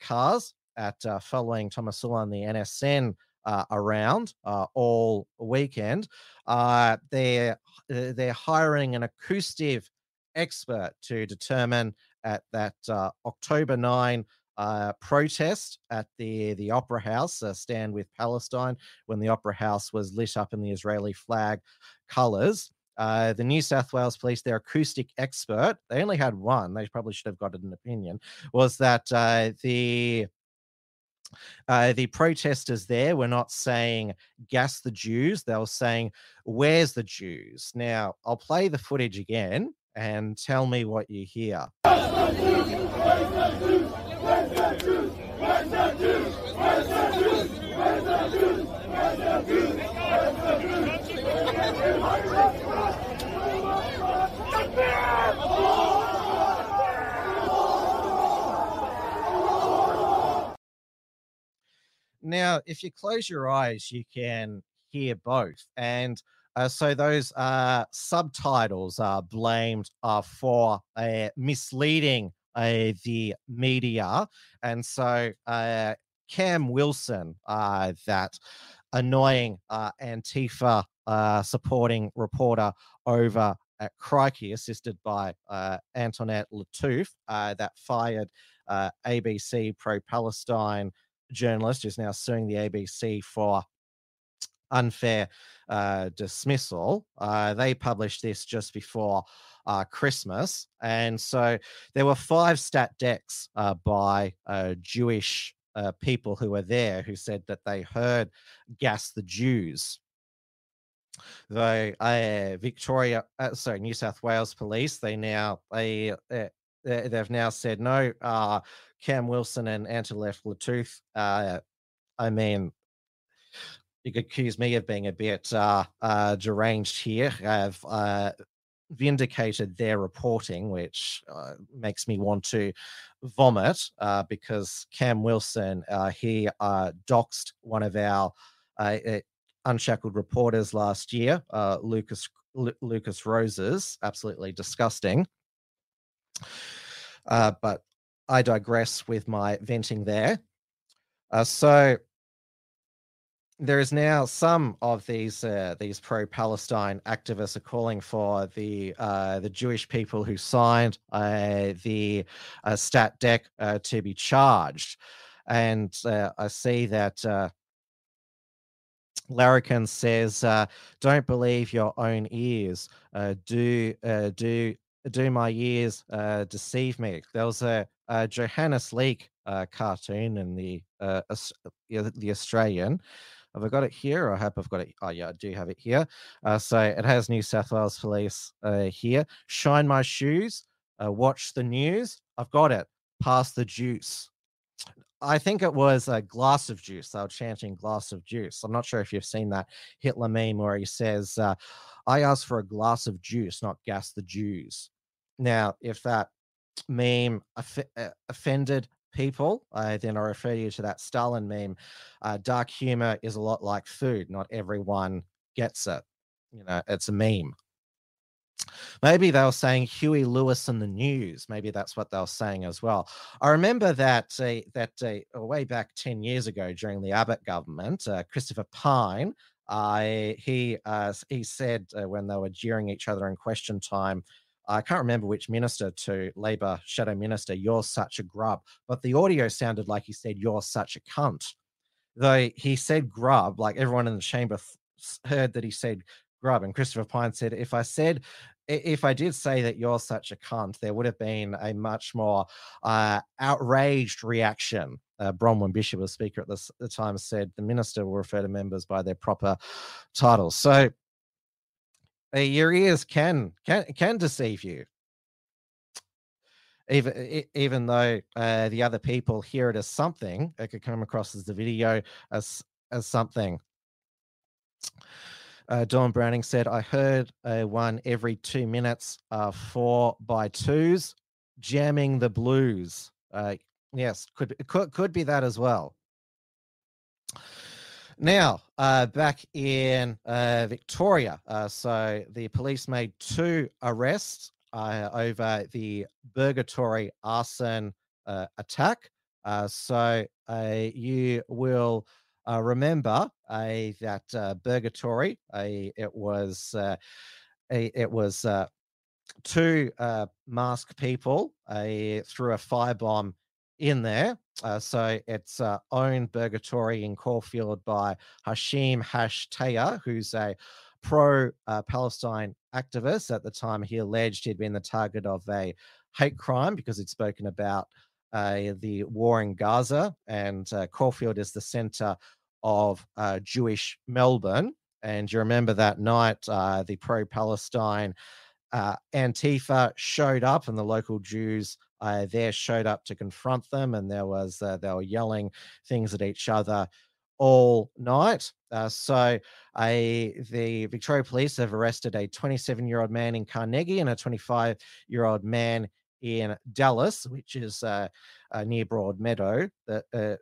cars at following thomas on the nsn uh, around uh, all weekend. Uh, they're uh, they're hiring an acoustic expert to determine at that uh, October nine uh, protest at the the Opera House, Stand with Palestine, when the Opera House was lit up in the Israeli flag colors. Uh, the New South Wales Police, their acoustic expert, they only had one. They probably should have got an opinion. Was that uh, the uh, the protesters there were not saying gas the Jews, they were saying, Where's the Jews? Now, I'll play the footage again and tell me what you hear. Now, if you close your eyes, you can hear both. And uh, so those uh, subtitles are blamed uh, for misleading uh, the media. And so uh, Cam Wilson, uh, that annoying Antifa supporting reporter over at Crikey, assisted by Antoinette Lattouf, that fired ABC pro Palestine journalist who's now suing the ABC for unfair uh, dismissal. Uh, they published this just before uh, Christmas. And so there were five stat decks uh, by uh, Jewish uh, people who were there who said that they heard gas the Jews. Though Victoria, sorry, New South Wales police, they now they they've now said no. Uh, Cam Wilson and Antoinette Lattouf. Uh, I mean, you could accuse me of being a bit uh, uh, deranged here. I've uh, vindicated their reporting, which uh, makes me want to vomit uh, because Cam Wilson, uh, he doxed one of our unshackled reporters last year, Lucas Lucas Roses. Absolutely disgusting. Uh, but I digress with my venting there. Uh, so there is now some of these uh, these pro-Palestine activists are calling for the uh, the Jewish people who signed uh, the uh, stat deck uh, to be charged, and uh, I see that Larrikin says, uh, "Don't believe your own ears. Uh, do uh, do do my years uh, deceive me?" There was a, a Johannes Leak uh, cartoon in the uh, the Australian. Have I got it here? I hope I've got it. Oh yeah, I do have it here. Uh, so it has New South Wales Police uh, here. Shine my shoes. Uh, watch the news. I've got it. Pass the juice. I think it was a glass of juice. They were chanting glass of juice. I'm not sure if you've seen that Hitler meme where he says, I asked for a glass of juice, not gas the Jews. Now, if that meme off- uh, offended people, uh, then I refer you to that Stalin meme. Uh, dark humor is a lot like food. Not everyone gets it. You know, it's a meme. Maybe they were saying Huey Lewis and the news. Maybe that's what they were saying as well. I remember that uh, that uh, way back ten years ago during the Abbott government, uh, Christopher Pyne, he uh, he said uh, when they were jeering each other in question time. I can't remember which minister to Labor shadow minister. You're such a grub, but the audio sounded like he said, "You're such a cunt." Though he said grub, like everyone in the chamber th- heard that he said grub. And Christopher Pyne said, if I said, if I did say that you're such a cunt, there would have been a much more uh, outraged reaction. Uh, Bronwyn Bishop, a speaker at this, the time, said the minister will refer to members by their proper titles. So uh, your ears can can can deceive you even even though uh, the other people hear it as something, it could come across as the video as as something. Uh, Dawn Browning said, "I heard uh, one every two minutes, uh, four by twos, jamming the blues." Uh, yes, could could could be that as well. Now, uh, back in uh, Victoria, uh, so the police made two arrests uh, over the Burgertory arson uh, attack. Uh, so you will remember that Burgertory, it was it was two masked people threw a firebomb in there. Uh, so it's uh, owned Burgertory in Caulfield by Hashim Hashtaya, who's a pro uh, Palestine activist. At the time, he alleged he'd been the target of a hate crime because he'd spoken about uh, the war in Gaza. And uh, Caulfield is the center of uh, Jewish Melbourne. And you remember that night, the pro Palestine Antifa showed up, and the local Jews uh, there showed up to confront them, and there was uh, they were yelling things at each other all night. Uh, so, a the Victoria Police have arrested a 27 year old man in Carnegie and a 25 year old man in Dallas, which is uh, uh, near Broadmeadow. The, uh,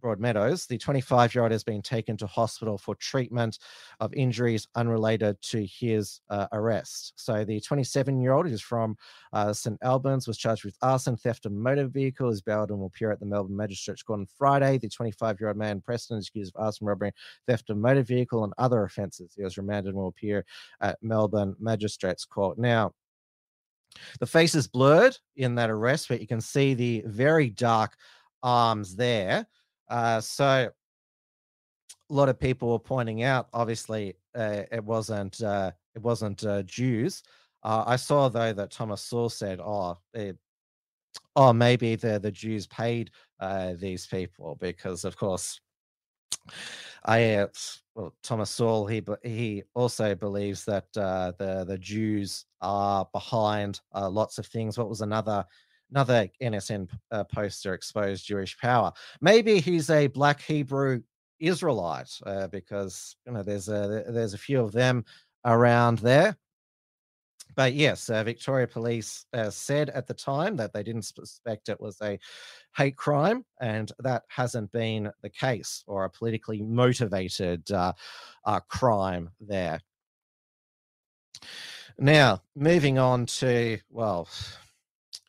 Broadmeadows. The 25 year old has been taken to hospital for treatment of injuries unrelated to his uh, arrest. So, the 27 year old is from uh, St Albans, was charged with arson, theft of motor vehicle, is bailed and will appear at the Melbourne Magistrates Court on Friday. The 25 year old man, Preston, is accused of arson, robbery, theft of motor vehicle, and other offences. He was remanded and will appear at Melbourne Magistrates Court. Now, the face is blurred in that arrest, but you can see the very dark arms there. Uh, so a lot of people were pointing out, obviously, uh, it wasn't uh, it wasn't uh, Jews. Uh, I saw though that Thomas Sewell said, "Oh, eh, oh, maybe the the Jews paid uh, these people because, of course, I well Thomas Sewell he he also believes that uh, the the Jews are behind lots of things. What was another another NSN uh, poster exposed Jewish power? Maybe he's a black Hebrew Israelite uh, because you know there's a there's a few of them around there. But yes, uh, Victoria Police uh, said at the time that they didn't suspect it was a hate crime, and that hasn't been the case, or a politically motivated uh, uh, crime there. Now, moving on to, well,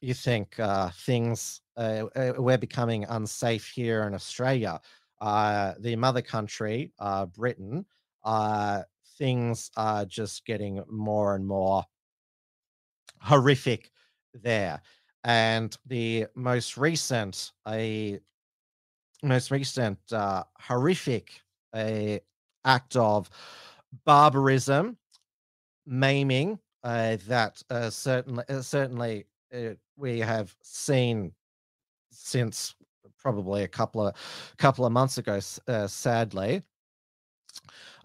you think uh, things, uh, uh, we're becoming unsafe here in Australia. Uh, the mother country, uh, Britain, uh, things are just getting more and more horrific there. And the most recent, a most recent horrific a act of barbarism, maiming that certainly certainly uh, we have seen since probably a couple of couple of months ago, uh, sadly,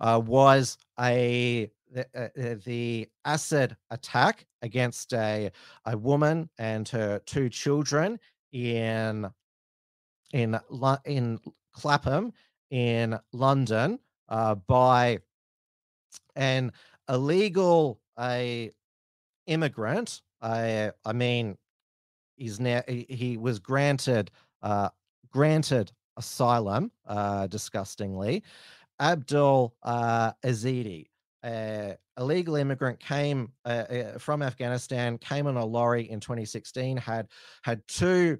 uh, was a the, uh, the acid attack against a a woman and her two children in in in Clapham in London uh, by an illegal a immigrant. I I mean, he's now he, was granted uh, granted asylum. Uh, disgustingly, Abdul uh, Ezedi, a illegal immigrant, came uh, uh, from Afghanistan, came on a lorry in 2016, had had two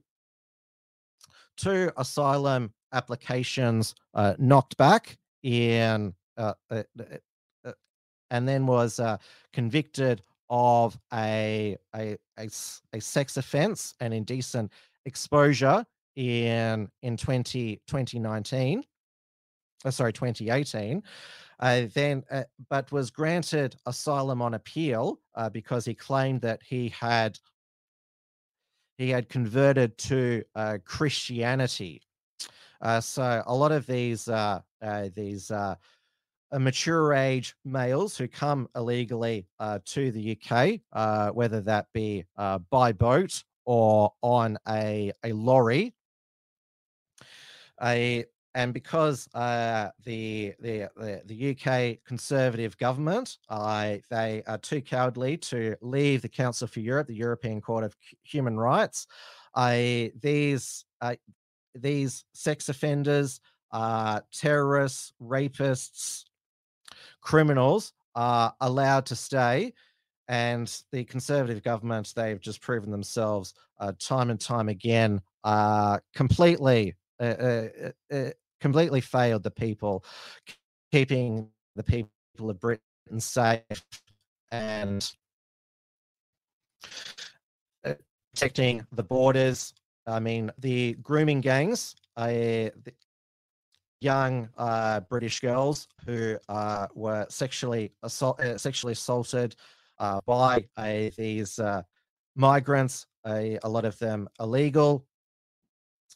two asylum applications uh, knocked back in, and then was convicted of a, a, a a sex offense and indecent exposure in in 20, 2019 uh, sorry 2018 uh, then uh, but was granted asylum on appeal uh, because he claimed that he had he had converted to uh, Christianity. Uh, so a lot of these these mature age males who come illegally uh, to the UK, uh, whether that be uh, by boat or on a a lorry, a and because uh, the, the, the the UK Conservative government, they are too cowardly to leave the Council for Europe, the European Court of Human Rights. These these sex offenders, uh, terrorists, rapists, criminals are allowed to stay, and the Conservative government they've just proven themselves uh, time and time again completely. Uh, uh, completely failed the people, keeping the people of Britain safe and uh, protecting the borders. I mean, the grooming gangs, uh, young uh, British girls who uh, were sexually assault, uh, sexually assaulted uh, by these migrants. a lot of them illegal.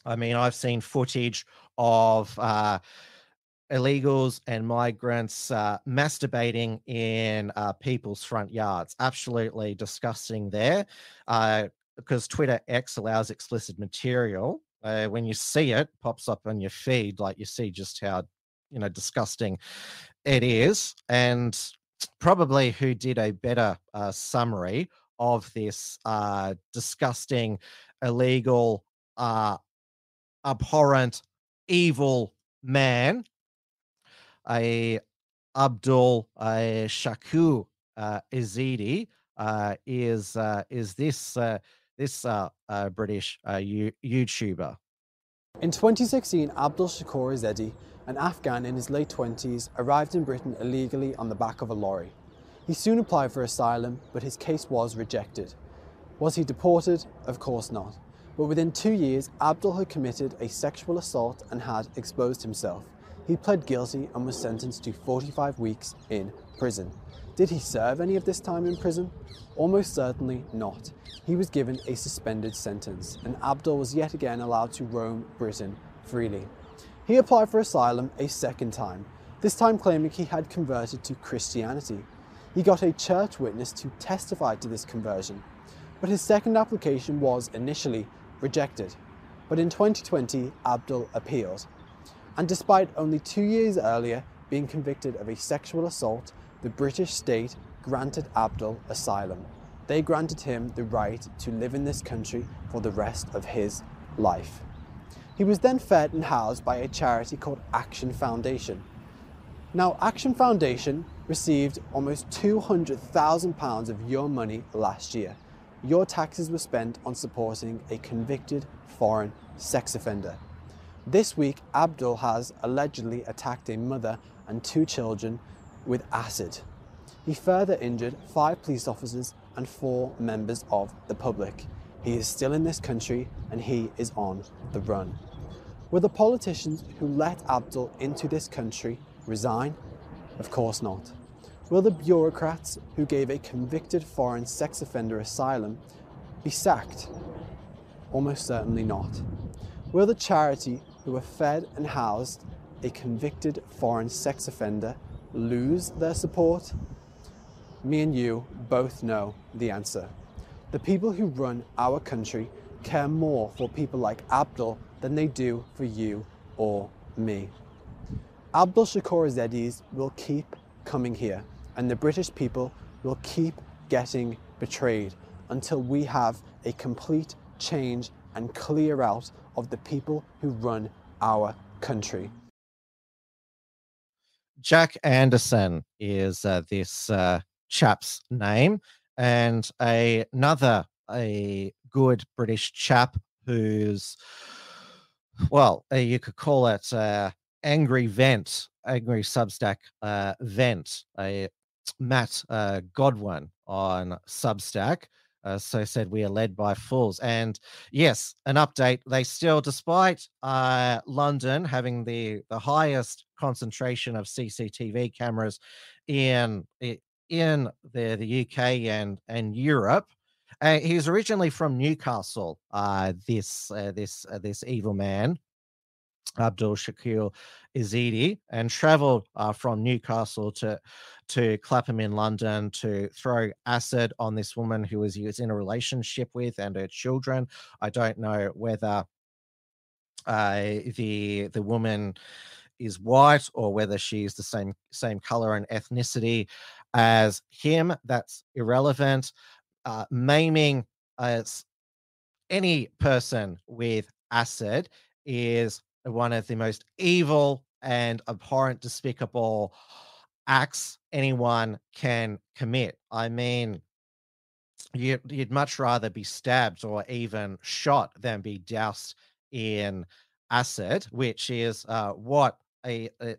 I mean, I've seen footage of uh, illegals and migrants uh, masturbating in uh, people's front yards. Absolutely disgusting there. because Twitter X allows explicit material. Uh, when you see it pops up on your feed, like you see just how you know disgusting it is, and probably who did a better uh, summary of this uh, disgusting, illegal, abhorrent, evil man, a Abdul uh, Shakur uh, Ezedi, uh, is uh, is this uh, this uh, uh, British uh, YouTuber. In 2016, Abdul Shakur Ezedi, an Afghan in his late 20s, arrived in Britain illegally on the back of a lorry. He soon applied for asylum, but his case was rejected. Was he deported? Of course not. But within two years, Abdul had committed a sexual assault and had exposed himself. He pled guilty and was sentenced to 45 weeks in prison. Did he serve any of this time in prison? Almost certainly not. He was given a suspended sentence, and Abdul was yet again allowed to roam Britain freely. He applied for asylum a second time, this time claiming he had converted to Christianity. He got a church witness to testify to this conversion. But his second application was initially rejected. But in 2020, Abdul appealed. And despite only two years earlier being convicted of a sexual assault, the British state granted Abdul asylum. They granted him the right to live in this country for the rest of his life. He was then fed and housed by a charity called Action Foundation. Now, Action Foundation received almost £200,000 of your money last year your taxes were spent on supporting a convicted foreign sex offender. This week, Abdul has allegedly attacked a mother and two children with acid. He further injured five police officers and four members of the public. He is still in this country and he is on the run. Will the politicians who let Abdul into this country resign Of course not. Will the bureaucrats who gave a convicted foreign sex offender asylum be sacked? Almost certainly not. Will the charity who have fed and housed a convicted foreign sex offender lose their support? Me and you both know the answer. The people who run our country care more for people like Abdul than they do for you or me. Abdul Shakur Zedis will keep coming here, and the British people will keep getting betrayed until we have a complete change and clear out of the people who run our country. Jack Anderson is uh, this uh, chap's name, and a, another a good British chap who's well, uh, you could call it uh, angry vent, angry Substack uh, vent, a Matt uh, Goodwin on Substack. Uh, so said we are led by fools, and yes, an update. They still, despite uh, London having the the highest concentration of CCTV cameras in in the the UK and and Europe, uh, he's originally from Newcastle. Uh, this uh, this uh, this evil man, Abdul Shakil Ezedi, and travelled uh, from Newcastle to to Clapham in London to throw acid on this woman who was, he was in a relationship with and her children. I don't know whether uh, the the woman is white or whether she's the same same color and ethnicity as him. That's irrelevant. Uh, maiming as any person with acid is one of the most evil and abhorrent, despicable acts anyone can commit. I mean, you, you'd much rather be stabbed or even shot than be doused in acid, which is uh, what a, a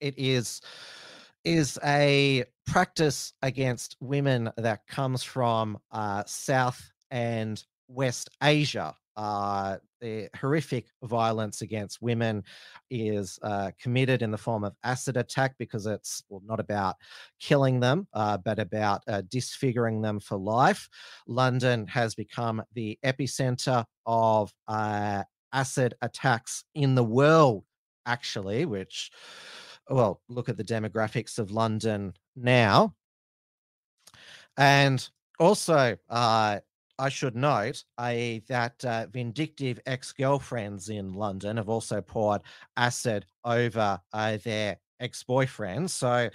it is is a practice against women that comes from uh, South and West Asia. Uh, the horrific violence against women is uh, committed in the form of acid attack because it's well, not about killing them, uh, but about uh, disfiguring them for life. London has become the epicenter of uh, acid attacks in the world, actually, which well, look at the demographics of London now. And also, uh, I should note uh, that uh, vindictive ex girlfriends in London have also poured acid over uh, their ex boyfriends. So,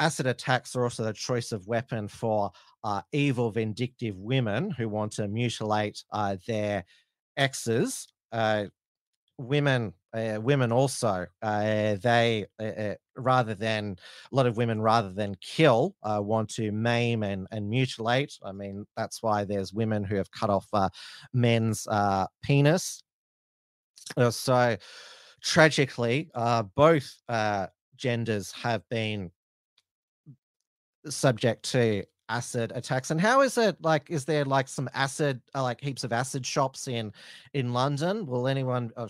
acid attacks are also the choice of weapon for uh, evil, vindictive women who want to mutilate uh, their exes. Women uh, women also uh, they uh, uh, rather than a lot of women rather than kill uh, want to maim and, and mutilate. I mean that's why there's women who have cut off uh, men's penis. So tragically both genders have been subject to acid attacks and how is it like is there like some acid uh, like heaps of acid shops in in london? Will anyone uh,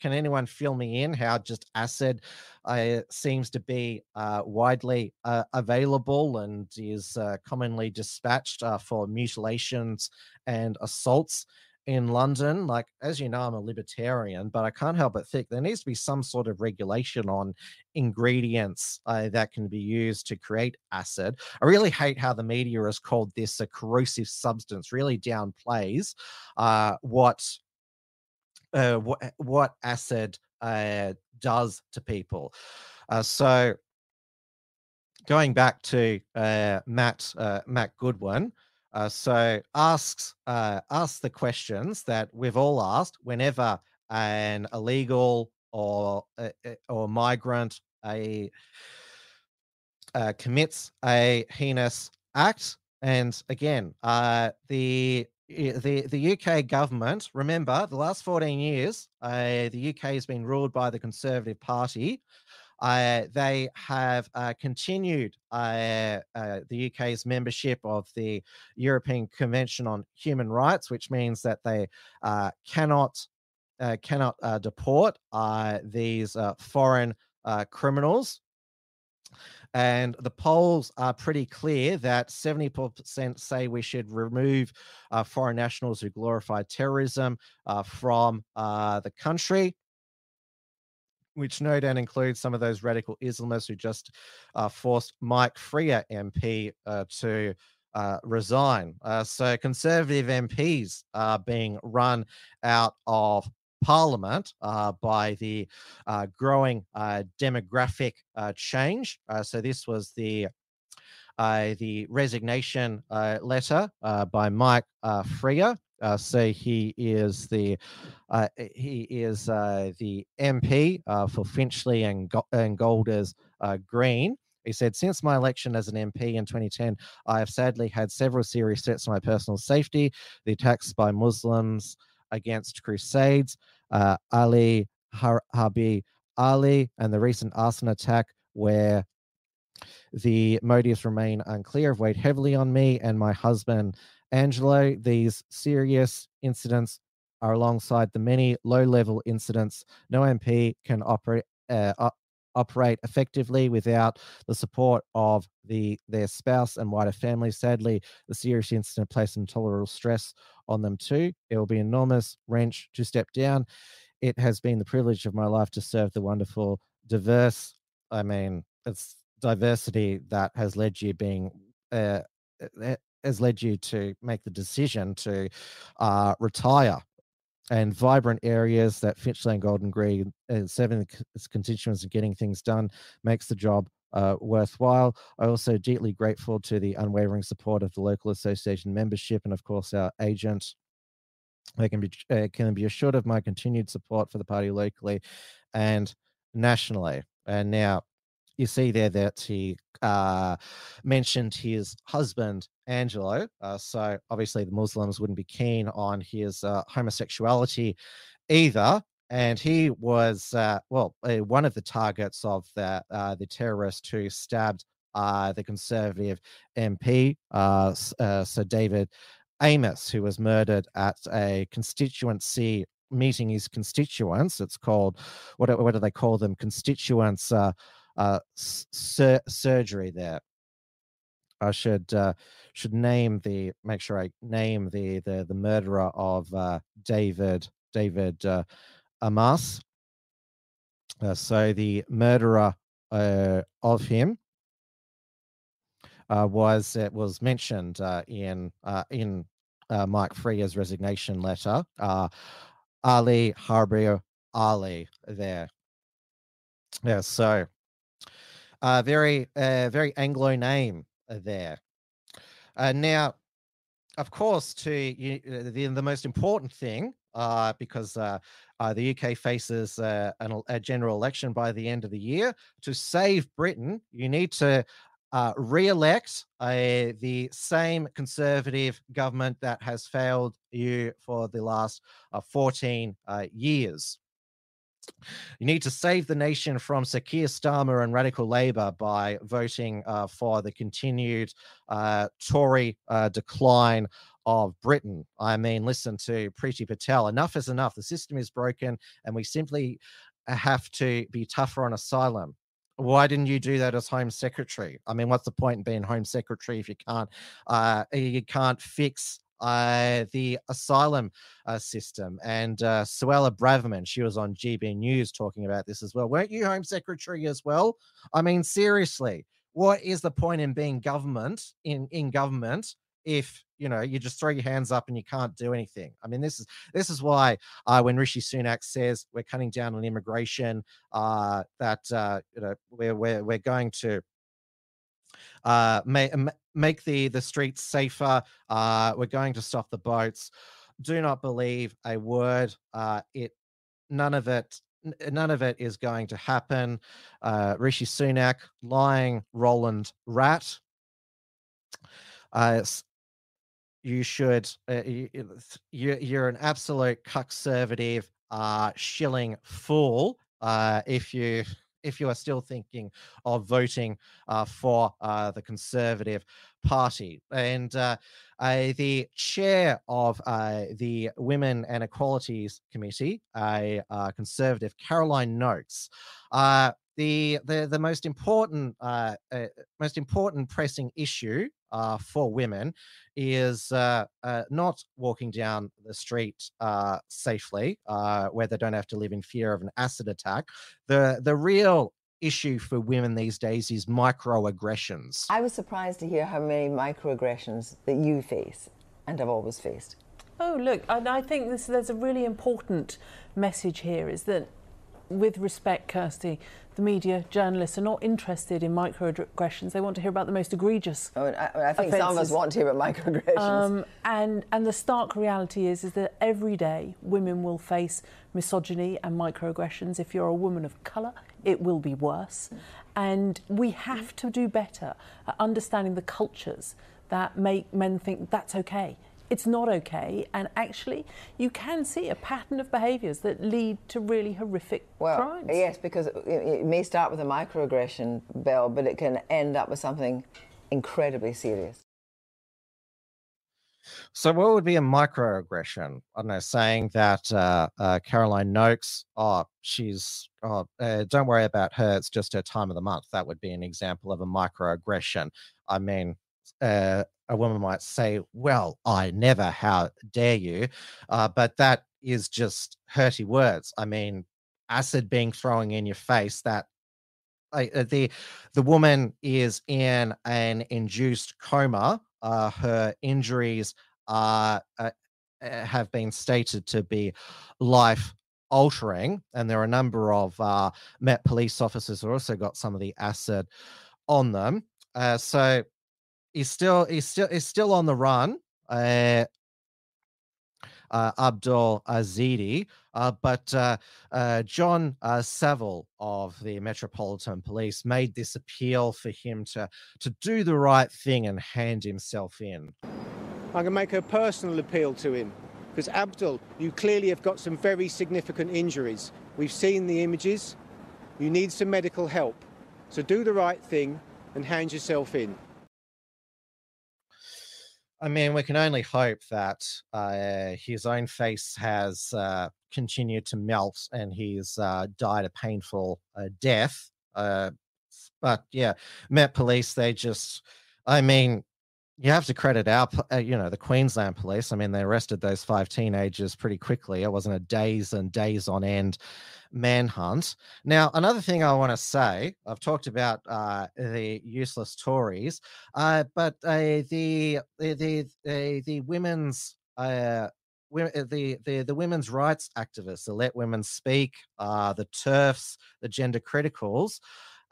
can anyone fill me in how just acid uh, seems to be uh, widely uh, available and is uh, commonly dispatched uh, for mutilations and assaults in London. Like, as you know, I'm a libertarian, but I can't help but think there needs to be some sort of regulation on ingredients uh, that can be used to create acid. I really hate how the media has called this a corrosive substance, really downplays uh, what. Uh, what what acid uh, does to people. Uh, so going back to uh, Matt uh, Matt Goodwin, uh, so asks uh, asks the questions that we've all asked whenever an illegal or uh, uh or migrant a uh, commits a heinous act. And again, uh, the the the UK government. Remember, the last fourteen years, the UK has been ruled by the Conservative Party. Uh, they have uh, continued uh, uh the UK's membership of the European Convention on Human Rights, which means that they uh, cannot uh, cannot deport these foreign criminals. And the polls are pretty clear that 70% say we should remove foreign nationals who glorify terrorism from the country which no doubt includes some of those radical Islamists who just uh, forced Mike Freer MP uh, to uh, resign. Uh, so conservative MPs are being run out of Parliament uh, by the uh, growing demographic change. so this was the the resignation letter by Mike Freer, uh, say he is the uh, he is uh, the MP uh, for Finchley and, Go- and Golders uh, Green. He said, Since my election as an MP in 2010, I have sadly had several serious threats to my personal safety. The attacks by Muslims against crusades, uh, Ali Har- Ali, and the recent arson attack where the motives remain unclear have weighed heavily on me and my husband Angelo, these serious incidents are alongside the many low level incidents. No MP can operate. Uh, operate effectively without the support of the their spouse and wider family. Sadly, the serious incident placed intolerable stress on them too. It will be enormous wrench to step down. It has been the privilege of my life to serve the wonderful, diverse. I mean, it's diversity that has led you being uh, has led you to make the decision to uh, retire and vibrant areas that Finchley Golders Green and its constituents and getting things done makes the job uh, worthwhile. I'm also deeply grateful to the unwavering support of the local association membership and, of course, our agent. They can be uh, can be assured of my continued support for the party locally and nationally. And now you see there that he uh, mentioned his husband Angelo. Uh, so obviously the Muslims wouldn't be keen on his uh, homosexuality either. And he was uh, well uh, one of the targets of the uh, the terrorist who stabbed the Conservative MP, Sir David Amess, who was murdered at a constituency meeting his constituents. It's called what what do they call them? Constituents uh, uh, sur- surgery there. I should uh, should name the make sure I name the the the murderer of uh, David David uh, Amess. Uh, so the murderer uh, of him uh, was it was mentioned uh, in uh, in uh, Mike Freer's resignation letter. Uh, Ali Harbi Ali there. Yeah, so uh, very, uh, very Anglo name there. Uh, now, of course, to you, uh, the, the most important thing, uh, because uh, uh, the UK faces uh, an, a general election by the end of the year, to save Britain, you need to uh, re-elect the same conservative government that has failed you for the last uh, 14 uh, years. You need to save the nation from Sir Keir Starmer and Radical Labour by voting uh, for the continued uh, Tory uh, decline of Britain. I mean, listen to Priti Patel. Enough is enough. The system is broken, and we simply have to be tougher on asylum. Why didn't you do that as Home Secretary? I mean, what's the point in being Home Secretary if you can't uh, you can't fix uh, the asylum uh, system. And uh, Suella Braverman, she was on GB News talking about this as well. Weren't you Home Secretary as well? I mean, seriously, what is the point in being government in in government if you know you just throw your hands up and you can't do anything i mean this is this is why uh, when rishi sunak says we're cutting down on immigration uh, that uh, you know we're, we're we're going to uh, may, make the the streets safer. Uh, we're going to stop the boats. Do not believe a word. Uh, it none of it none of it is going to happen. Uh, Rishi Sunak, lying Roland rat. Uh, you should. Uh, you, you're an absolute conservative, uh, shilling fool. Uh, if you if you are still thinking of voting uh, for uh, the Conservative Party. And uh, the chair of uh, the Women and Equalities Committee, a uh, Conservative, Caroline Nokes, uh, the the the most important uh, uh, most important pressing issue uh, for women is uh, uh, not walking down the street uh, safely, uh, where they don't have to live in fear of an acid attack. The the real issue for women these days is microaggressions. I was surprised to hear how many microaggressions that you face and have always faced. Oh, look, and I think this, there's a really important message here is that, with respect, Kirsty, the media, journalists are not interested in microaggressions. They want to hear about the most egregious. Oh, I, I think some of us want to hear about microaggressions. Um, and and the stark reality is is that every day women will face misogyny and microaggressions. If you're a woman of colour, it will be worse. And we have to do better at understanding the cultures that make men think that's okay. It's not okay, and actually, you can see a pattern of behaviours that lead to really horrific well, crimes. yes, because it, it may start with a microaggression, Bell, but it can end up with something incredibly serious. So, what would be a microaggression? I don't know, saying that uh, uh, Caroline Nokes, oh, she's, oh, uh, don't worry about her, it's just her time of the month. That would be an example of a microaggression. I mean, uh, a woman might say, Well, I never, how dare you? Uh, but that is just hurty words. I mean, acid being thrown in your face, that uh, the the woman is in an induced coma. Uh, her injuries are uh, uh, have been stated to be life altering, and there are a number of uh, Met police officers who also got some of the acid on them. So he's still he's still he's still on the run. Uh, uh, Abdul Ezedi, uh, but uh, uh, John uh, Saville of the Metropolitan Police made this appeal for him to to do the right thing and hand himself in. I can make a personal appeal to him because Abdul, you clearly have got some very significant injuries. We've seen the images. You need some medical help. So do the right thing and hand yourself in. I mean, we can only hope that uh, his own face has uh, continued to melt and he's uh, died a painful uh, death. Uh, but yeah, Met Police, they just, I mean, you have to credit our, uh, you know, the Queensland Police. I mean, they arrested those five teenagers pretty quickly. It wasn't a days and days on end manhunt. Now, another thing I want to say, I've talked about uh, the useless Tories, uh, but uh, the the the the, women's. Uh, the, the the women's rights activists, the Let Women Speak, the TERFs, the gender criticals,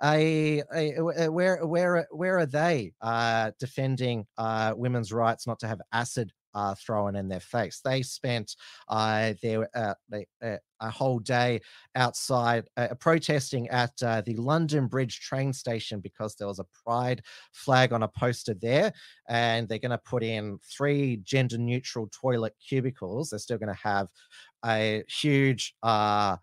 I, I- uh, where where where are they uh, defending uh, women's rights not to have acid uh, thrown in their face? They spent uh, their uh, uh, a whole day outside uh, protesting at uh, the London Bridge train station because there was a pride flag on a poster there, and they're going to put in three gender neutral toilet cubicles. They're still going to have a huge uh,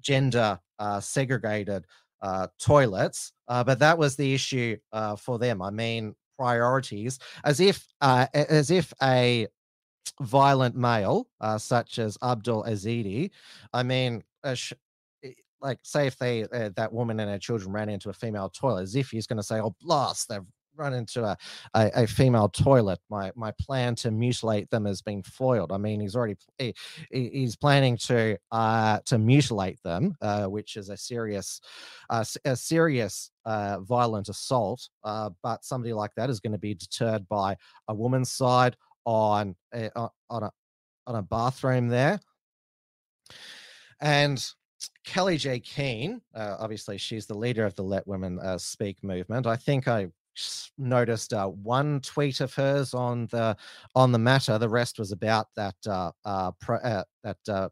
gender uh, segregated uh, toilets, uh, but that was the issue uh, for them. I mean, priorities, as if uh, as if a violent male uh, such as Abdul Ezedi, I mean, sh- like say if they uh, that woman and her children ran into a female toilet, as if he's going to say, "Oh, blast! They've run into a, a a female toilet. My my plan to mutilate them has been foiled." I mean, he's already he, he- he's planning to uh to mutilate them, uh, which is a serious uh, a serious uh, violent assault. Uh, but somebody like that is going to be deterred by a woman's side on a, on a on a bathroom there. And Kellie J. Keen, uh, obviously, she's the leader of the Let Women uh, Speak movement. I think I noticed uh, one tweet of hers on the on the matter. The rest was about that uh, uh, pro, uh, that uh,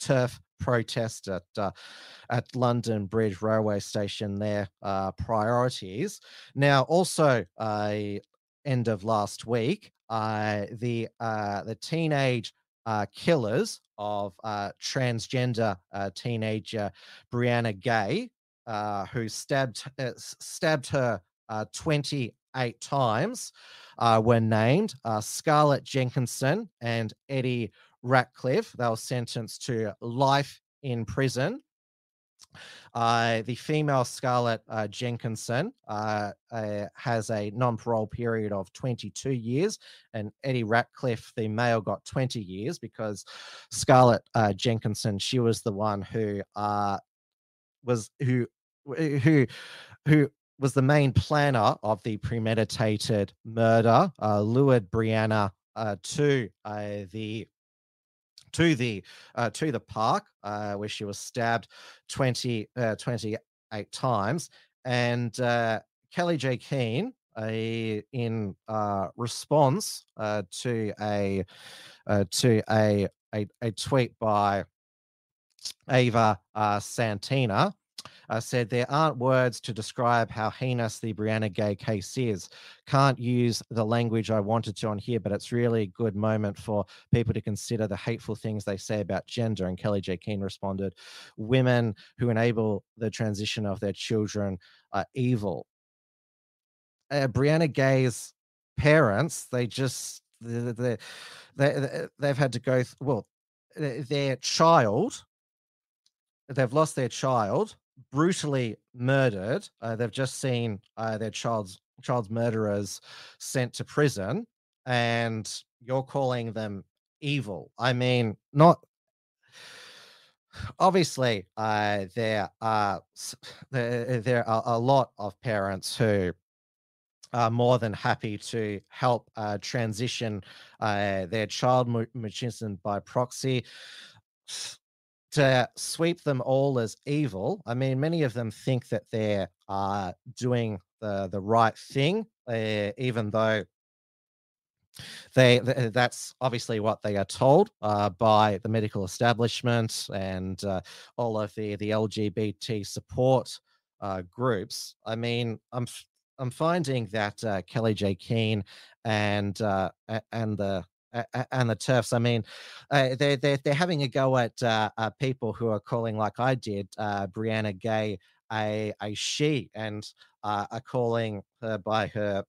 turf protest at uh, at London Bridge railway station. Their priorities. Now, also, end of last week, the the teenage killers of transgender teenager Brianna Ghey, uh, who stabbed uh, stabbed her uh, 28 times, uh, were named uh, Scarlett Jenkinson and Eddie Ratcliffe. They were sentenced to life in prison Uh, the female Scarlett uh, Jenkinson uh, uh, has a non parole period of 22 years, and Eddie Ratcliffe, the male, got 20 years because Scarlett uh, Jenkinson, she was the one who was who who who was the main planner of the premeditated murder, lured Brianna to the to the uh, to the park uh, where she was stabbed 20 uh, 28 times. And uh, Kellie J. Keen in uh, response uh, to a to a, a, a tweet by Ava Santina uh, said there aren't words to describe how heinous the Brianna Ghey case is. Can't use the language I wanted to on here, but it's really a good moment for people to consider the hateful things they say about gender. And Kellie J. Keen responded, Women who enable the transition of their children are evil. Uh, Brianna Ghey's parents, they just, they, they, they, they've had to go, th- well, their child, they've lost their child brutally murdered. Uh, they've just seen uh, their child's child's murderers sent to prison, and you're calling them evil. I mean, not obviously uh, there are there, there are a lot of parents who are more than happy to help uh, transition uh, their child Munchausen by proxy to sweep them all as evil. I mean, many of them think that they're uh, doing the the right thing, uh, even though they th- that's obviously what they are told uh, by the medical establishment and uh, all of the the LGBT support uh, groups. I mean, I'm I'm finding that uh, Kellie J Keen and and the and the turfs. I mean, uh, they're, they're they're having a go at uh, uh, people who are calling, like I did, uh, Brianna Ghey a a she, and uh, are calling her by her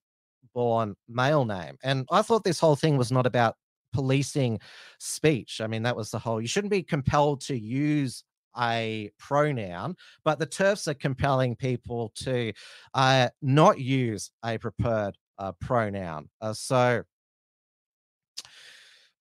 born male name. And I thought this whole thing was not about policing speech. I mean, that was the whole. You shouldn't be compelled to use a pronoun, but the turfs are compelling people to uh, not use a preferred pronoun. So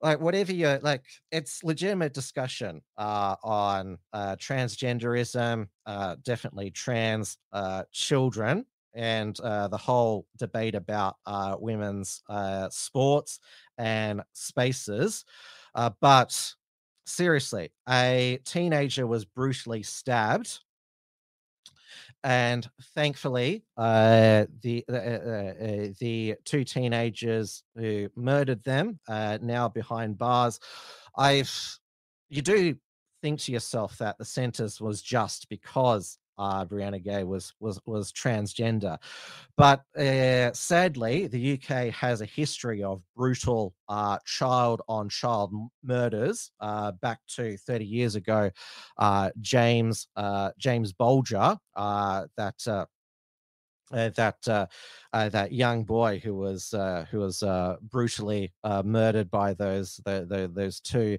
like whatever you like it's legitimate discussion uh, on uh, transgenderism uh, definitely trans uh, children and uh, the whole debate about uh, women's sports and spaces but seriously a teenager was brutally stabbed and thankfully, uh, the uh, uh, the two teenagers who murdered them are now behind bars. I've you do think to yourself that the sentence was just because uh, Brianna Ghey was was was transgender. But uh, sadly, the UK has a history of brutal uh, child on child murders. Uh, back to 30 years ago, uh, James uh, James Bulger, that. Uh, that uh, uh, that young boy who was who was brutally murdered by those the, the, those two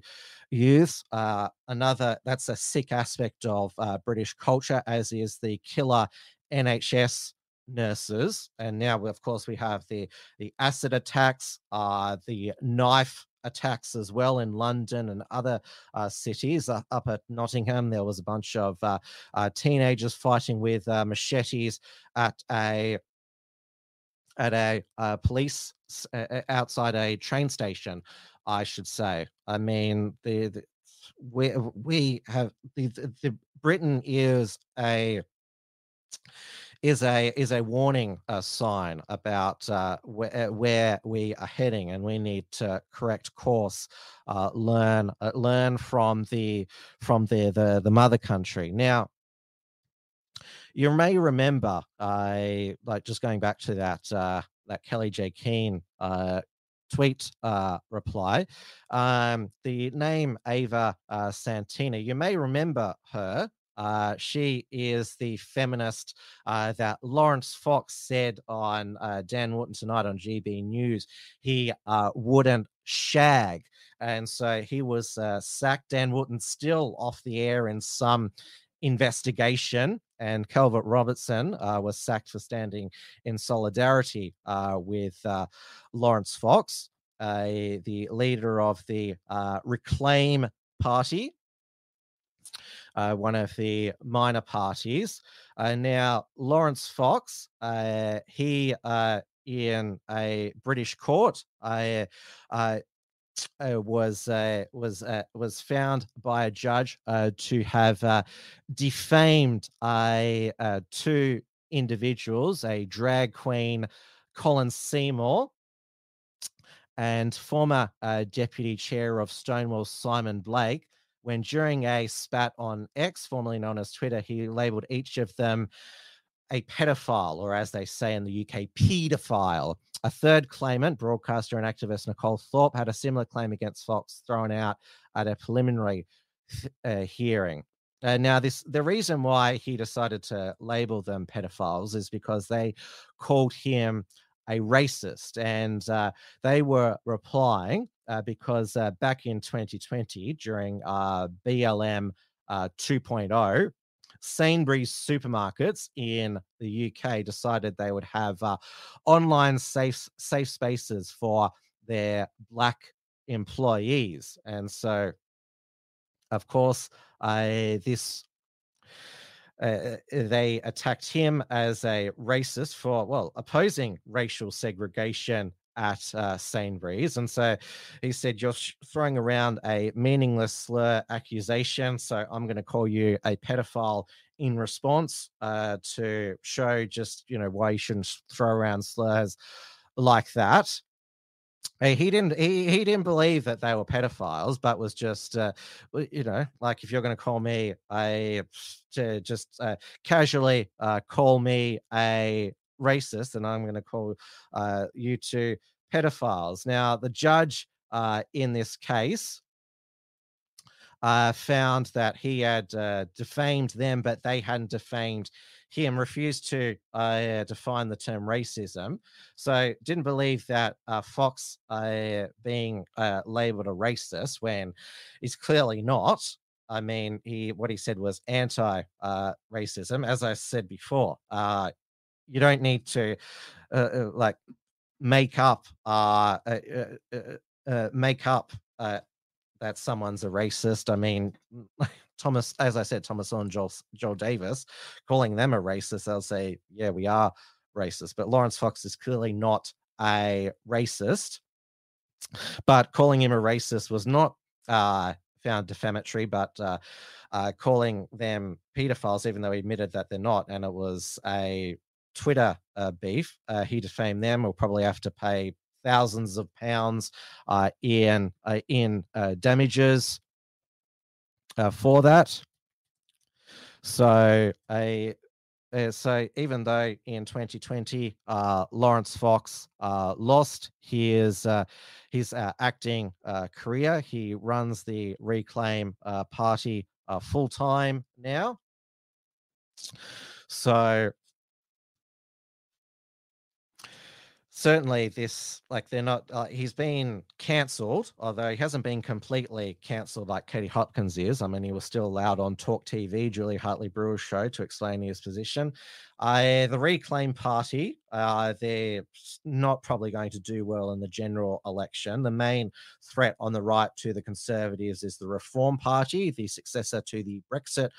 youths. Uh, another that's a sick aspect of uh, British culture, as is the killer NHS nurses. And now, of course, we have the the acid attacks, uh, the knife attacks as well in London and other uh, cities. Uh, up at Nottingham, there was a bunch of uh, uh teenagers fighting with uh, machetes at a at a police outside a train station I should say. I mean, the, the we we have the, the Britain is a is a is a warning uh, sign about uh, where, uh, where we are heading, and we need to correct course, uh, learn uh, learn from the from the the, the mother country. Now, you may remember, I like just going back to that that Kellie J Keen tweet uh, reply. Um, the name Ava uh, Santina, you may remember her. Uh, she is the feminist uh, that Laurence Fox said on uh, Dan Wootton tonight on GB News he uh, wouldn't shag. And so he was uh, sacked. Dan Wootton still off the air in some investigation. And Calvin Robinson was sacked for standing in solidarity with Laurence Fox, the leader of the Reclaim Party, uh, one of the minor parties. Uh, now, Laurence Fox, uh, he in a British court, uh, was uh, was uh, was found by a judge to have defamed a two individuals, a drag queen, Colin Seymour, and former deputy chair of Stonewall, Simon Blake, when during a spat on X, formerly known as Twitter, he labeled each of them a pedophile, or as they say in the UK, paedophile. A third claimant, broadcaster and activist Nicole Thorp, had a similar claim against Fox thrown out at a preliminary uh, hearing. Uh, now, this the reason why he decided to label them pedophiles is because they called him a racist, and uh, they were replying uh, because uh, back in 2020, during uh, BLM uh, 2.0, Sainsbury's supermarkets in the UK decided they would have uh, online safe safe spaces for their black employees, and so, of course, this uh, they attacked him as a racist for well opposing racial segregation at uh, Sainsbury's. And so he said, You're sh- throwing around a meaningless slur accusation. So I'm going to call you a pedophile in response uh, to show just, you know, why you shouldn't throw around slurs like that. He didn't. He, he didn't believe that they were pedophiles, but was just, uh, you know, like if you're going to call me a, to just uh, casually uh, call me a racist, and I'm going to call uh, you two pedophiles. Now, the judge uh, in this case uh, found that he had defamed them, but they hadn't defamed him, refused to uh, define the term racism. So, didn't believe that uh, Fox uh, being uh, labeled a racist when he's clearly not. I mean, he what he said was anti-racism. As I said before, you don't need to like make up uh, make up that someone's a racist. I mean, Thomas, as I said, Thomas and Joel, Joel Davis, calling them a racist, they'll say, yeah, we are racist. But Laurence Fox is clearly not a racist. But calling him a racist was not uh, found defamatory, but uh, uh, calling them pedophiles, even though he admitted that they're not, and it was a Twitter uh, beef. Uh, he defamed them. Will probably have to pay thousands of pounds uh, in in damages uh, for that. So a uh, so even though in 2020 uh, Laurence Fox uh, lost uh, his his acting career, he runs the Reclaim Party full time now. So certainly this like they're not uh, he's been cancelled although he hasn't been completely cancelled like katie hopkins is. I mean he was still allowed on talk tv julie hartley brewer's show to explain his position. Uh, the reclaim party uh, they're not probably going to do well in the general election. The main threat on the right to the conservatives is the reform party the successor to the brexit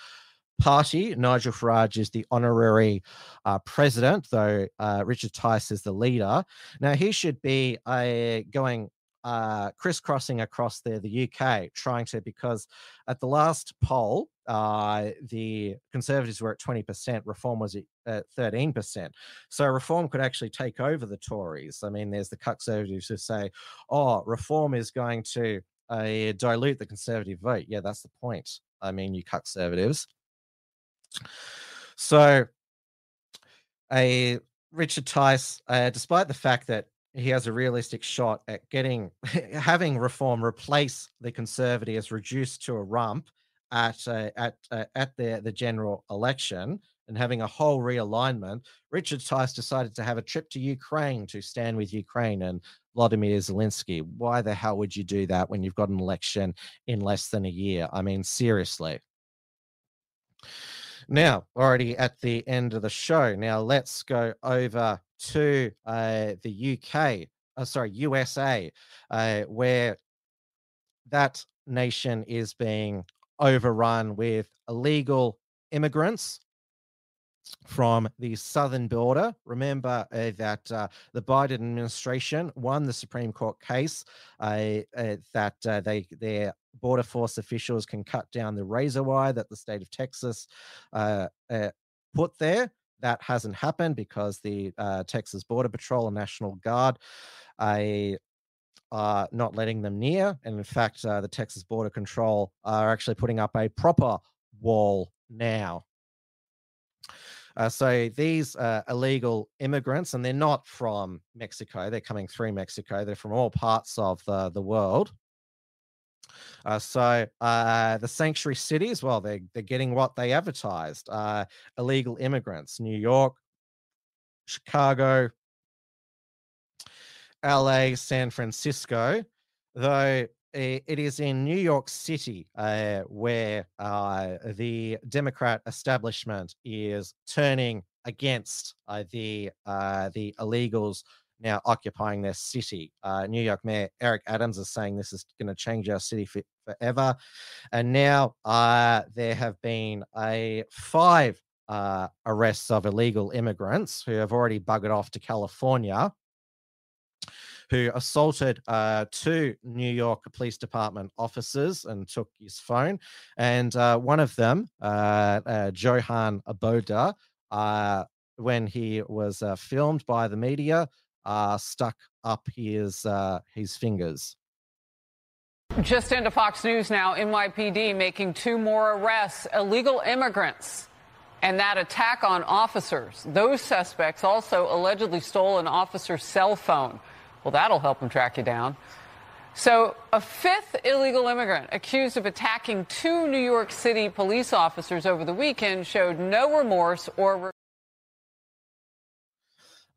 party. Nigel Farage is the honorary uh, president, though uh, Richard Tice is the leader. Now, he should be uh, going uh, crisscrossing across there, the UK, trying to, because at the last poll, uh, the Conservatives were at 20%, Reform was at 13%. So Reform could actually take over the Tories. I mean, there's the Conservatives who say, oh, Reform is going to uh, dilute the Conservative vote. Yeah, that's the point. I mean, you Conservatives. So, a Richard Tice, uh, despite the fact that he has a realistic shot at getting having reform replace the conservatives reduced to a rump at uh, at uh, at the the general election and having a whole realignment, Richard Tice decided to have a trip to Ukraine to stand with Ukraine and Vladimir Zelensky. Why the hell would you do that when you've got an election in less than a year? I mean, seriously. Now, already at the end of the show. Now, let's go over to uh, the UK, uh, sorry, USA, uh, where that nation is being overrun with illegal immigrants from the southern border. Remember uh, that uh, the Biden administration won the Supreme Court case uh, uh that uh, they their border force officials can cut down the razor wire that the state of Texas uh, put there. That hasn't happened because the Texas Border Patrol and National Guard are not letting them near. And in fact, the Texas Border Control are actually putting up a proper wall now uh, so these uh, illegal immigrants, and they're not from Mexico, they're coming through Mexico, they're from all parts of the, the world. Uh, so uh, the sanctuary cities, well, they're, they're getting what they advertised uh, illegal immigrants, New York, Chicago, LA, San Francisco, though it is in New York City uh, where uh, the Democrat establishment is turning against uh, the uh, the illegals now occupying their city. Uh, New York Mayor Eric Adams is saying this is going to change our city for, forever, and now uh, there have been a five arrests of illegal immigrants who have already buggered off to California who assaulted uh, two New York Police Department officers and took his phone. And uh, one of them, uh, uh Johann Aboda, uh, when he was uh, filmed by the media, stuck up his uh, his fingers. Just into Fox News now, NYPD making two more arrests, illegal immigrants and that attack on officers. Those suspects also allegedly stole an officer's cell phone. Well, that'll help them track you down. So, a fifth illegal immigrant accused of attacking two New York City police officers over the weekend showed no remorse or.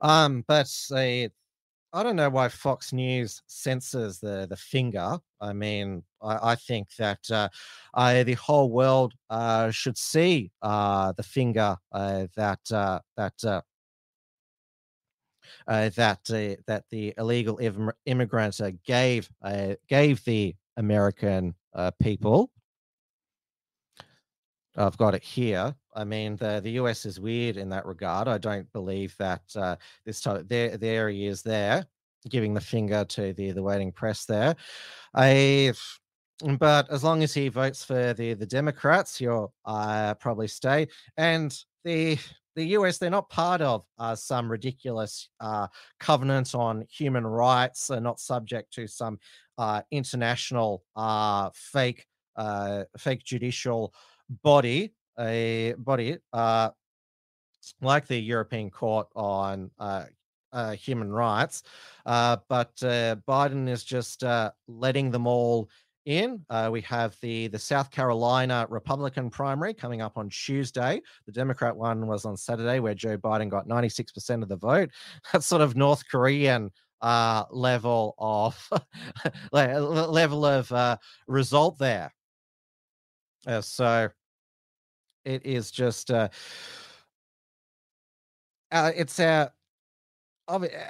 Um, but uh, I don't know why Fox News censors the the finger. I mean, I, I think that uh, I, the whole world uh, should see uh, the finger uh, that uh, that uh, that that the illegal Im- immigrants uh, gave gave the American people. I've got it here. I mean, the the US is weird in that regard. I don't believe that uh, this time there there he is there giving the finger to the the waiting press there. I but as long as he votes for the the Democrats, he'll uh, probably stay. And the the US, they're not part of uh, some ridiculous uh, covenant on human rights. They're not subject to some uh, international uh, fake uh, fake judicial body, a body uh, like the European Court on human rights. but Biden is just letting them all in. Uh, we have the the South Carolina Republican primary coming up on Tuesday. The Democrat one was on Saturday, where Joe Biden got 96% of the vote. That's sort of North Korean uh, level of level of uh, result there. Uh, so it is just uh, uh, it's our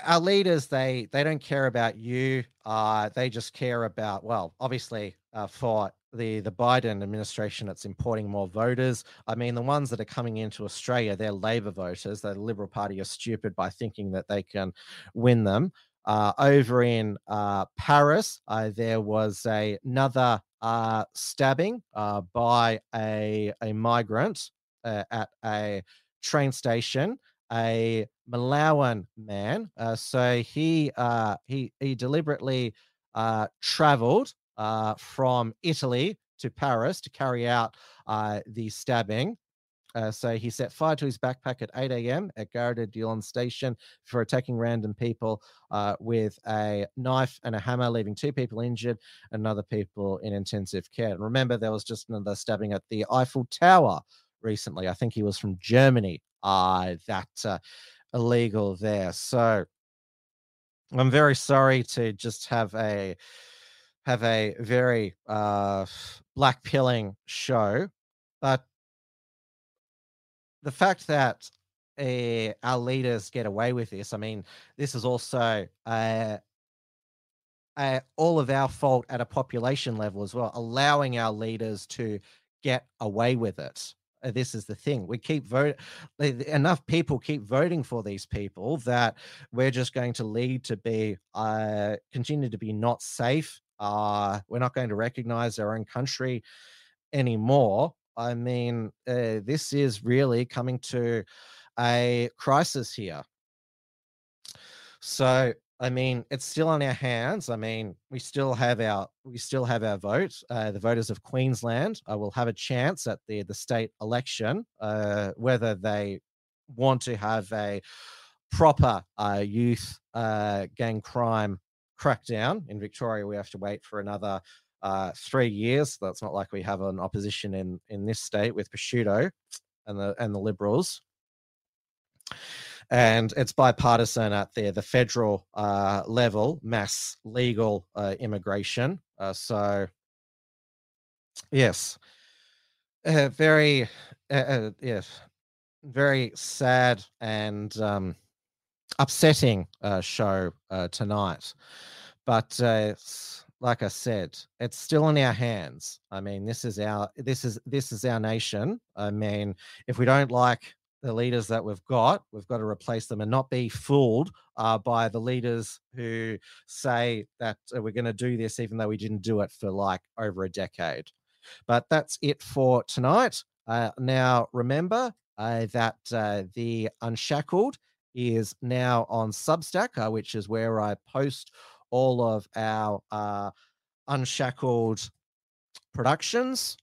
our leaders they they don't care about you uh they just care about well obviously uh, for the the biden administration it's importing more voters. I mean the ones that are coming into australia they're labor voters the liberal party are stupid by thinking that they can win them. Uh, over in uh, paris uh, there was a, another uh, stabbing uh, by a a migrant at a train station a Malawian man. Uh, so he uh, he he deliberately uh, traveled uh, from Italy to Paris to carry out uh, the stabbing. Uh, so he set fire to his backpack at 8 a.m. at Gare de Lyon station for attacking random people with a knife and a hammer, leaving two people injured and other people in intensive care. And remember, there was just another stabbing at the Eiffel Tower recently. I think he was from Germany. Uh, that uh, illegal there. So I'm very sorry to just have a have a very uh, black pilling show, but the fact that uh, our leaders get away with this, I mean, this is also uh, uh, all of our fault at a population level as well, allowing our leaders to get away with it. Uh, this is the thing. We keep voting, enough people keep voting for these people that we're just going to lead to be, uh, continue to be not safe. Uh, we're not going to recognize our own country anymore. I mean, uh, this is really coming to a crisis here. So I mean, it's still on our hands. I mean, we still have our we still have our vote. Uh, the voters of Queensland will have a chance at the the state election uh, whether they want to have a proper uh, youth uh, gang crime crackdown. In Victoria, we have to wait for another uh, three years. That's not like we have an opposition in in this state with Pesutto and the and the Liberals and it's bipartisan at there, the federal uh, level, mass legal uh, immigration. Uh, so, yes, uh, very, uh, yes, very sad and um, upsetting show tonight. But like I said, it's still in our hands. I mean, this is our this is this is our nation. I mean, if we don't like the leaders that we've got, we've got to replace them and not be fooled uh, by the leaders who say that uh, we're going to do this, even though we didn't do it for like over a decade. But that's it for tonight. Uh, now, remember uh, that uh, the Unshackled is now on Substack, uh, which is where I post all of our Unshackled productions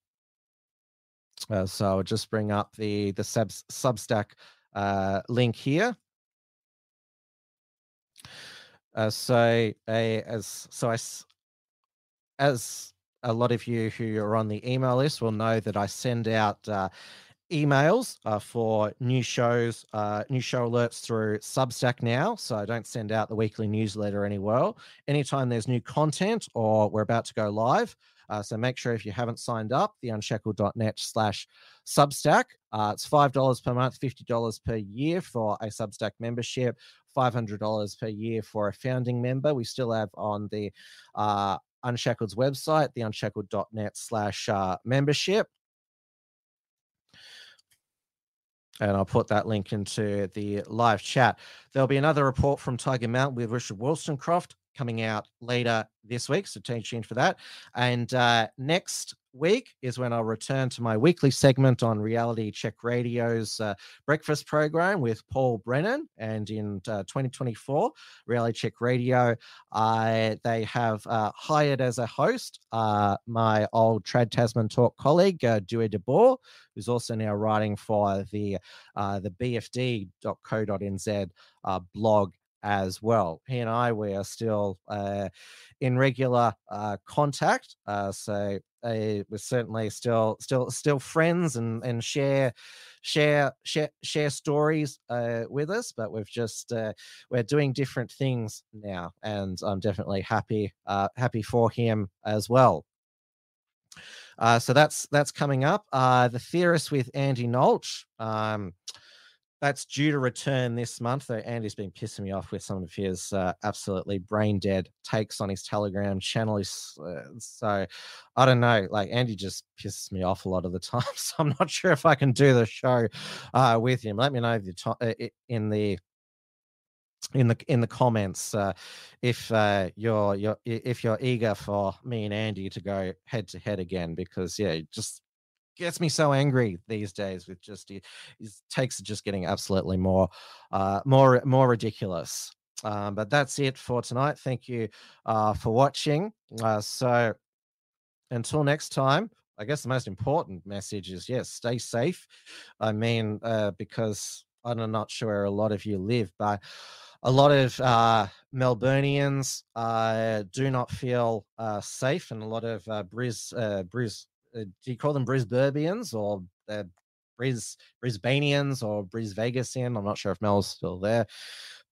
uh, so I'll just bring up the the sub, Substack uh, link here. Uh, so as so I as a lot of you who are on the email list will know that I send out uh, emails uh, for new shows, uh, new show alerts through Substack now. So I don't send out the weekly newsletter anywhere. Anytime there's new content or we're about to go live, uh, so make sure if you haven't signed up, theunshackled.net slash Substack. Uh, it's $5 per month, $50 per year for a Substack membership, $500 per year for a founding member. We still have on the uh, Unshackled's website, theunshackled.net slash uh, membership. And I'll put that link into the live chat. There'll be another report from Tiger Mountain with Richard Wollstonecroft coming out later this week. So stay tuned for that. And uh, next week is when I'll return to my weekly segment on Reality Check Radio's uh, breakfast program with Paul Brennan. And in uh, 2024, Reality Check Radio, I they have uh, hired as a host uh, my old Trad Tasman Talk colleague, uh, Dieuwe de Boer, who's also now writing for the uh, the BFD.co.nz uh, blog as well. He and I, we are still uh, in regular uh, contact. Uh, so uh, we're certainly still still still friends and and share share share share stories uh, with us. But we've just uh, we're doing different things now, and I'm definitely happy happy for him as well. So that's that's coming up. The theorist with Andy Nolch. Um, that's due to return this month. Though Andy's been pissing me off with some of his uh, absolutely brain dead takes on his Telegram channel. Uh, so I don't know. Like Andy just pisses me off a lot of the time. So I'm not sure if I can do the show uh, with him. Let me know the to- uh, in the in the in the comments uh, if uh, you're you're if you're eager for me and Andy to go head to head again because yeah just gets me so angry these days with just his takes just getting absolutely more uh more more ridiculous. Um but that's it for tonight. Thank you uh for watching. Uh so until next time i guess the most important message is yes stay safe. I mean uh because i'm not sure where a lot of you live but a lot of uh, Melburnians uh, do not feel uh, safe, and a lot of uh, Bris, uh, Bris, uh, do you call them Brisburbians or uh, Bris Brisbaneans or Bris Vegasian? I'm not sure if Mel's still there,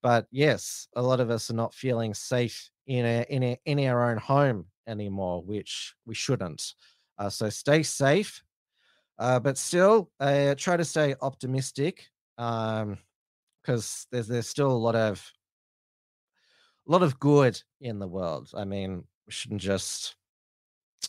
but yes, a lot of us are not feeling safe in a, in a, in our own home anymore, which we shouldn't. Uh, so stay safe. Uh, but still, uh, try to stay optimistic because um, there's there's still a lot of a lot of good in the world. I mean, we shouldn't just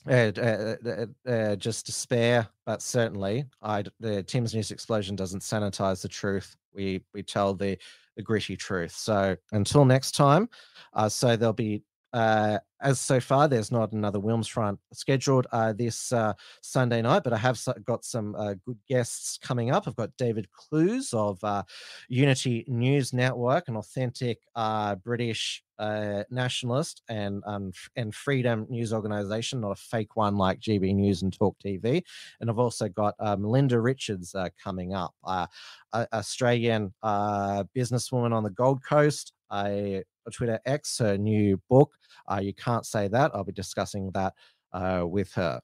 uh, uh, uh, uh, just despair, but certainly, I the Tim's news explosion doesn't sanitize the truth. We we tell the the gritty truth. So until next time, uh, so there'll be uh, as so far, there's not another Wilms front scheduled uh, this uh, Sunday night, but I have got some uh, good guests coming up. I've got David Clews of uh, Unity News Network, an authentic uh, British nationalist and um, and freedom news organization, not a fake one like GB News and Talk TV. And I've also got Melinda Richards coming up, Australian businesswoman on the Gold Coast. A Twitter X, her new book. Uh, you can't say that. I'll be discussing that uh, with her.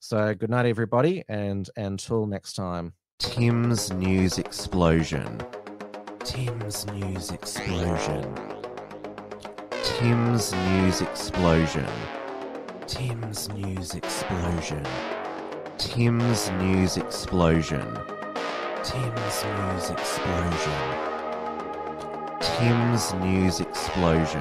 So good night, everybody, and until next time. Tim's News Explosion. Tim's News Explosion. Tim's News Explosion. Tim's News Explosion. Tim's News Explosion. Tim's News Explosion. Tim's News Explosion.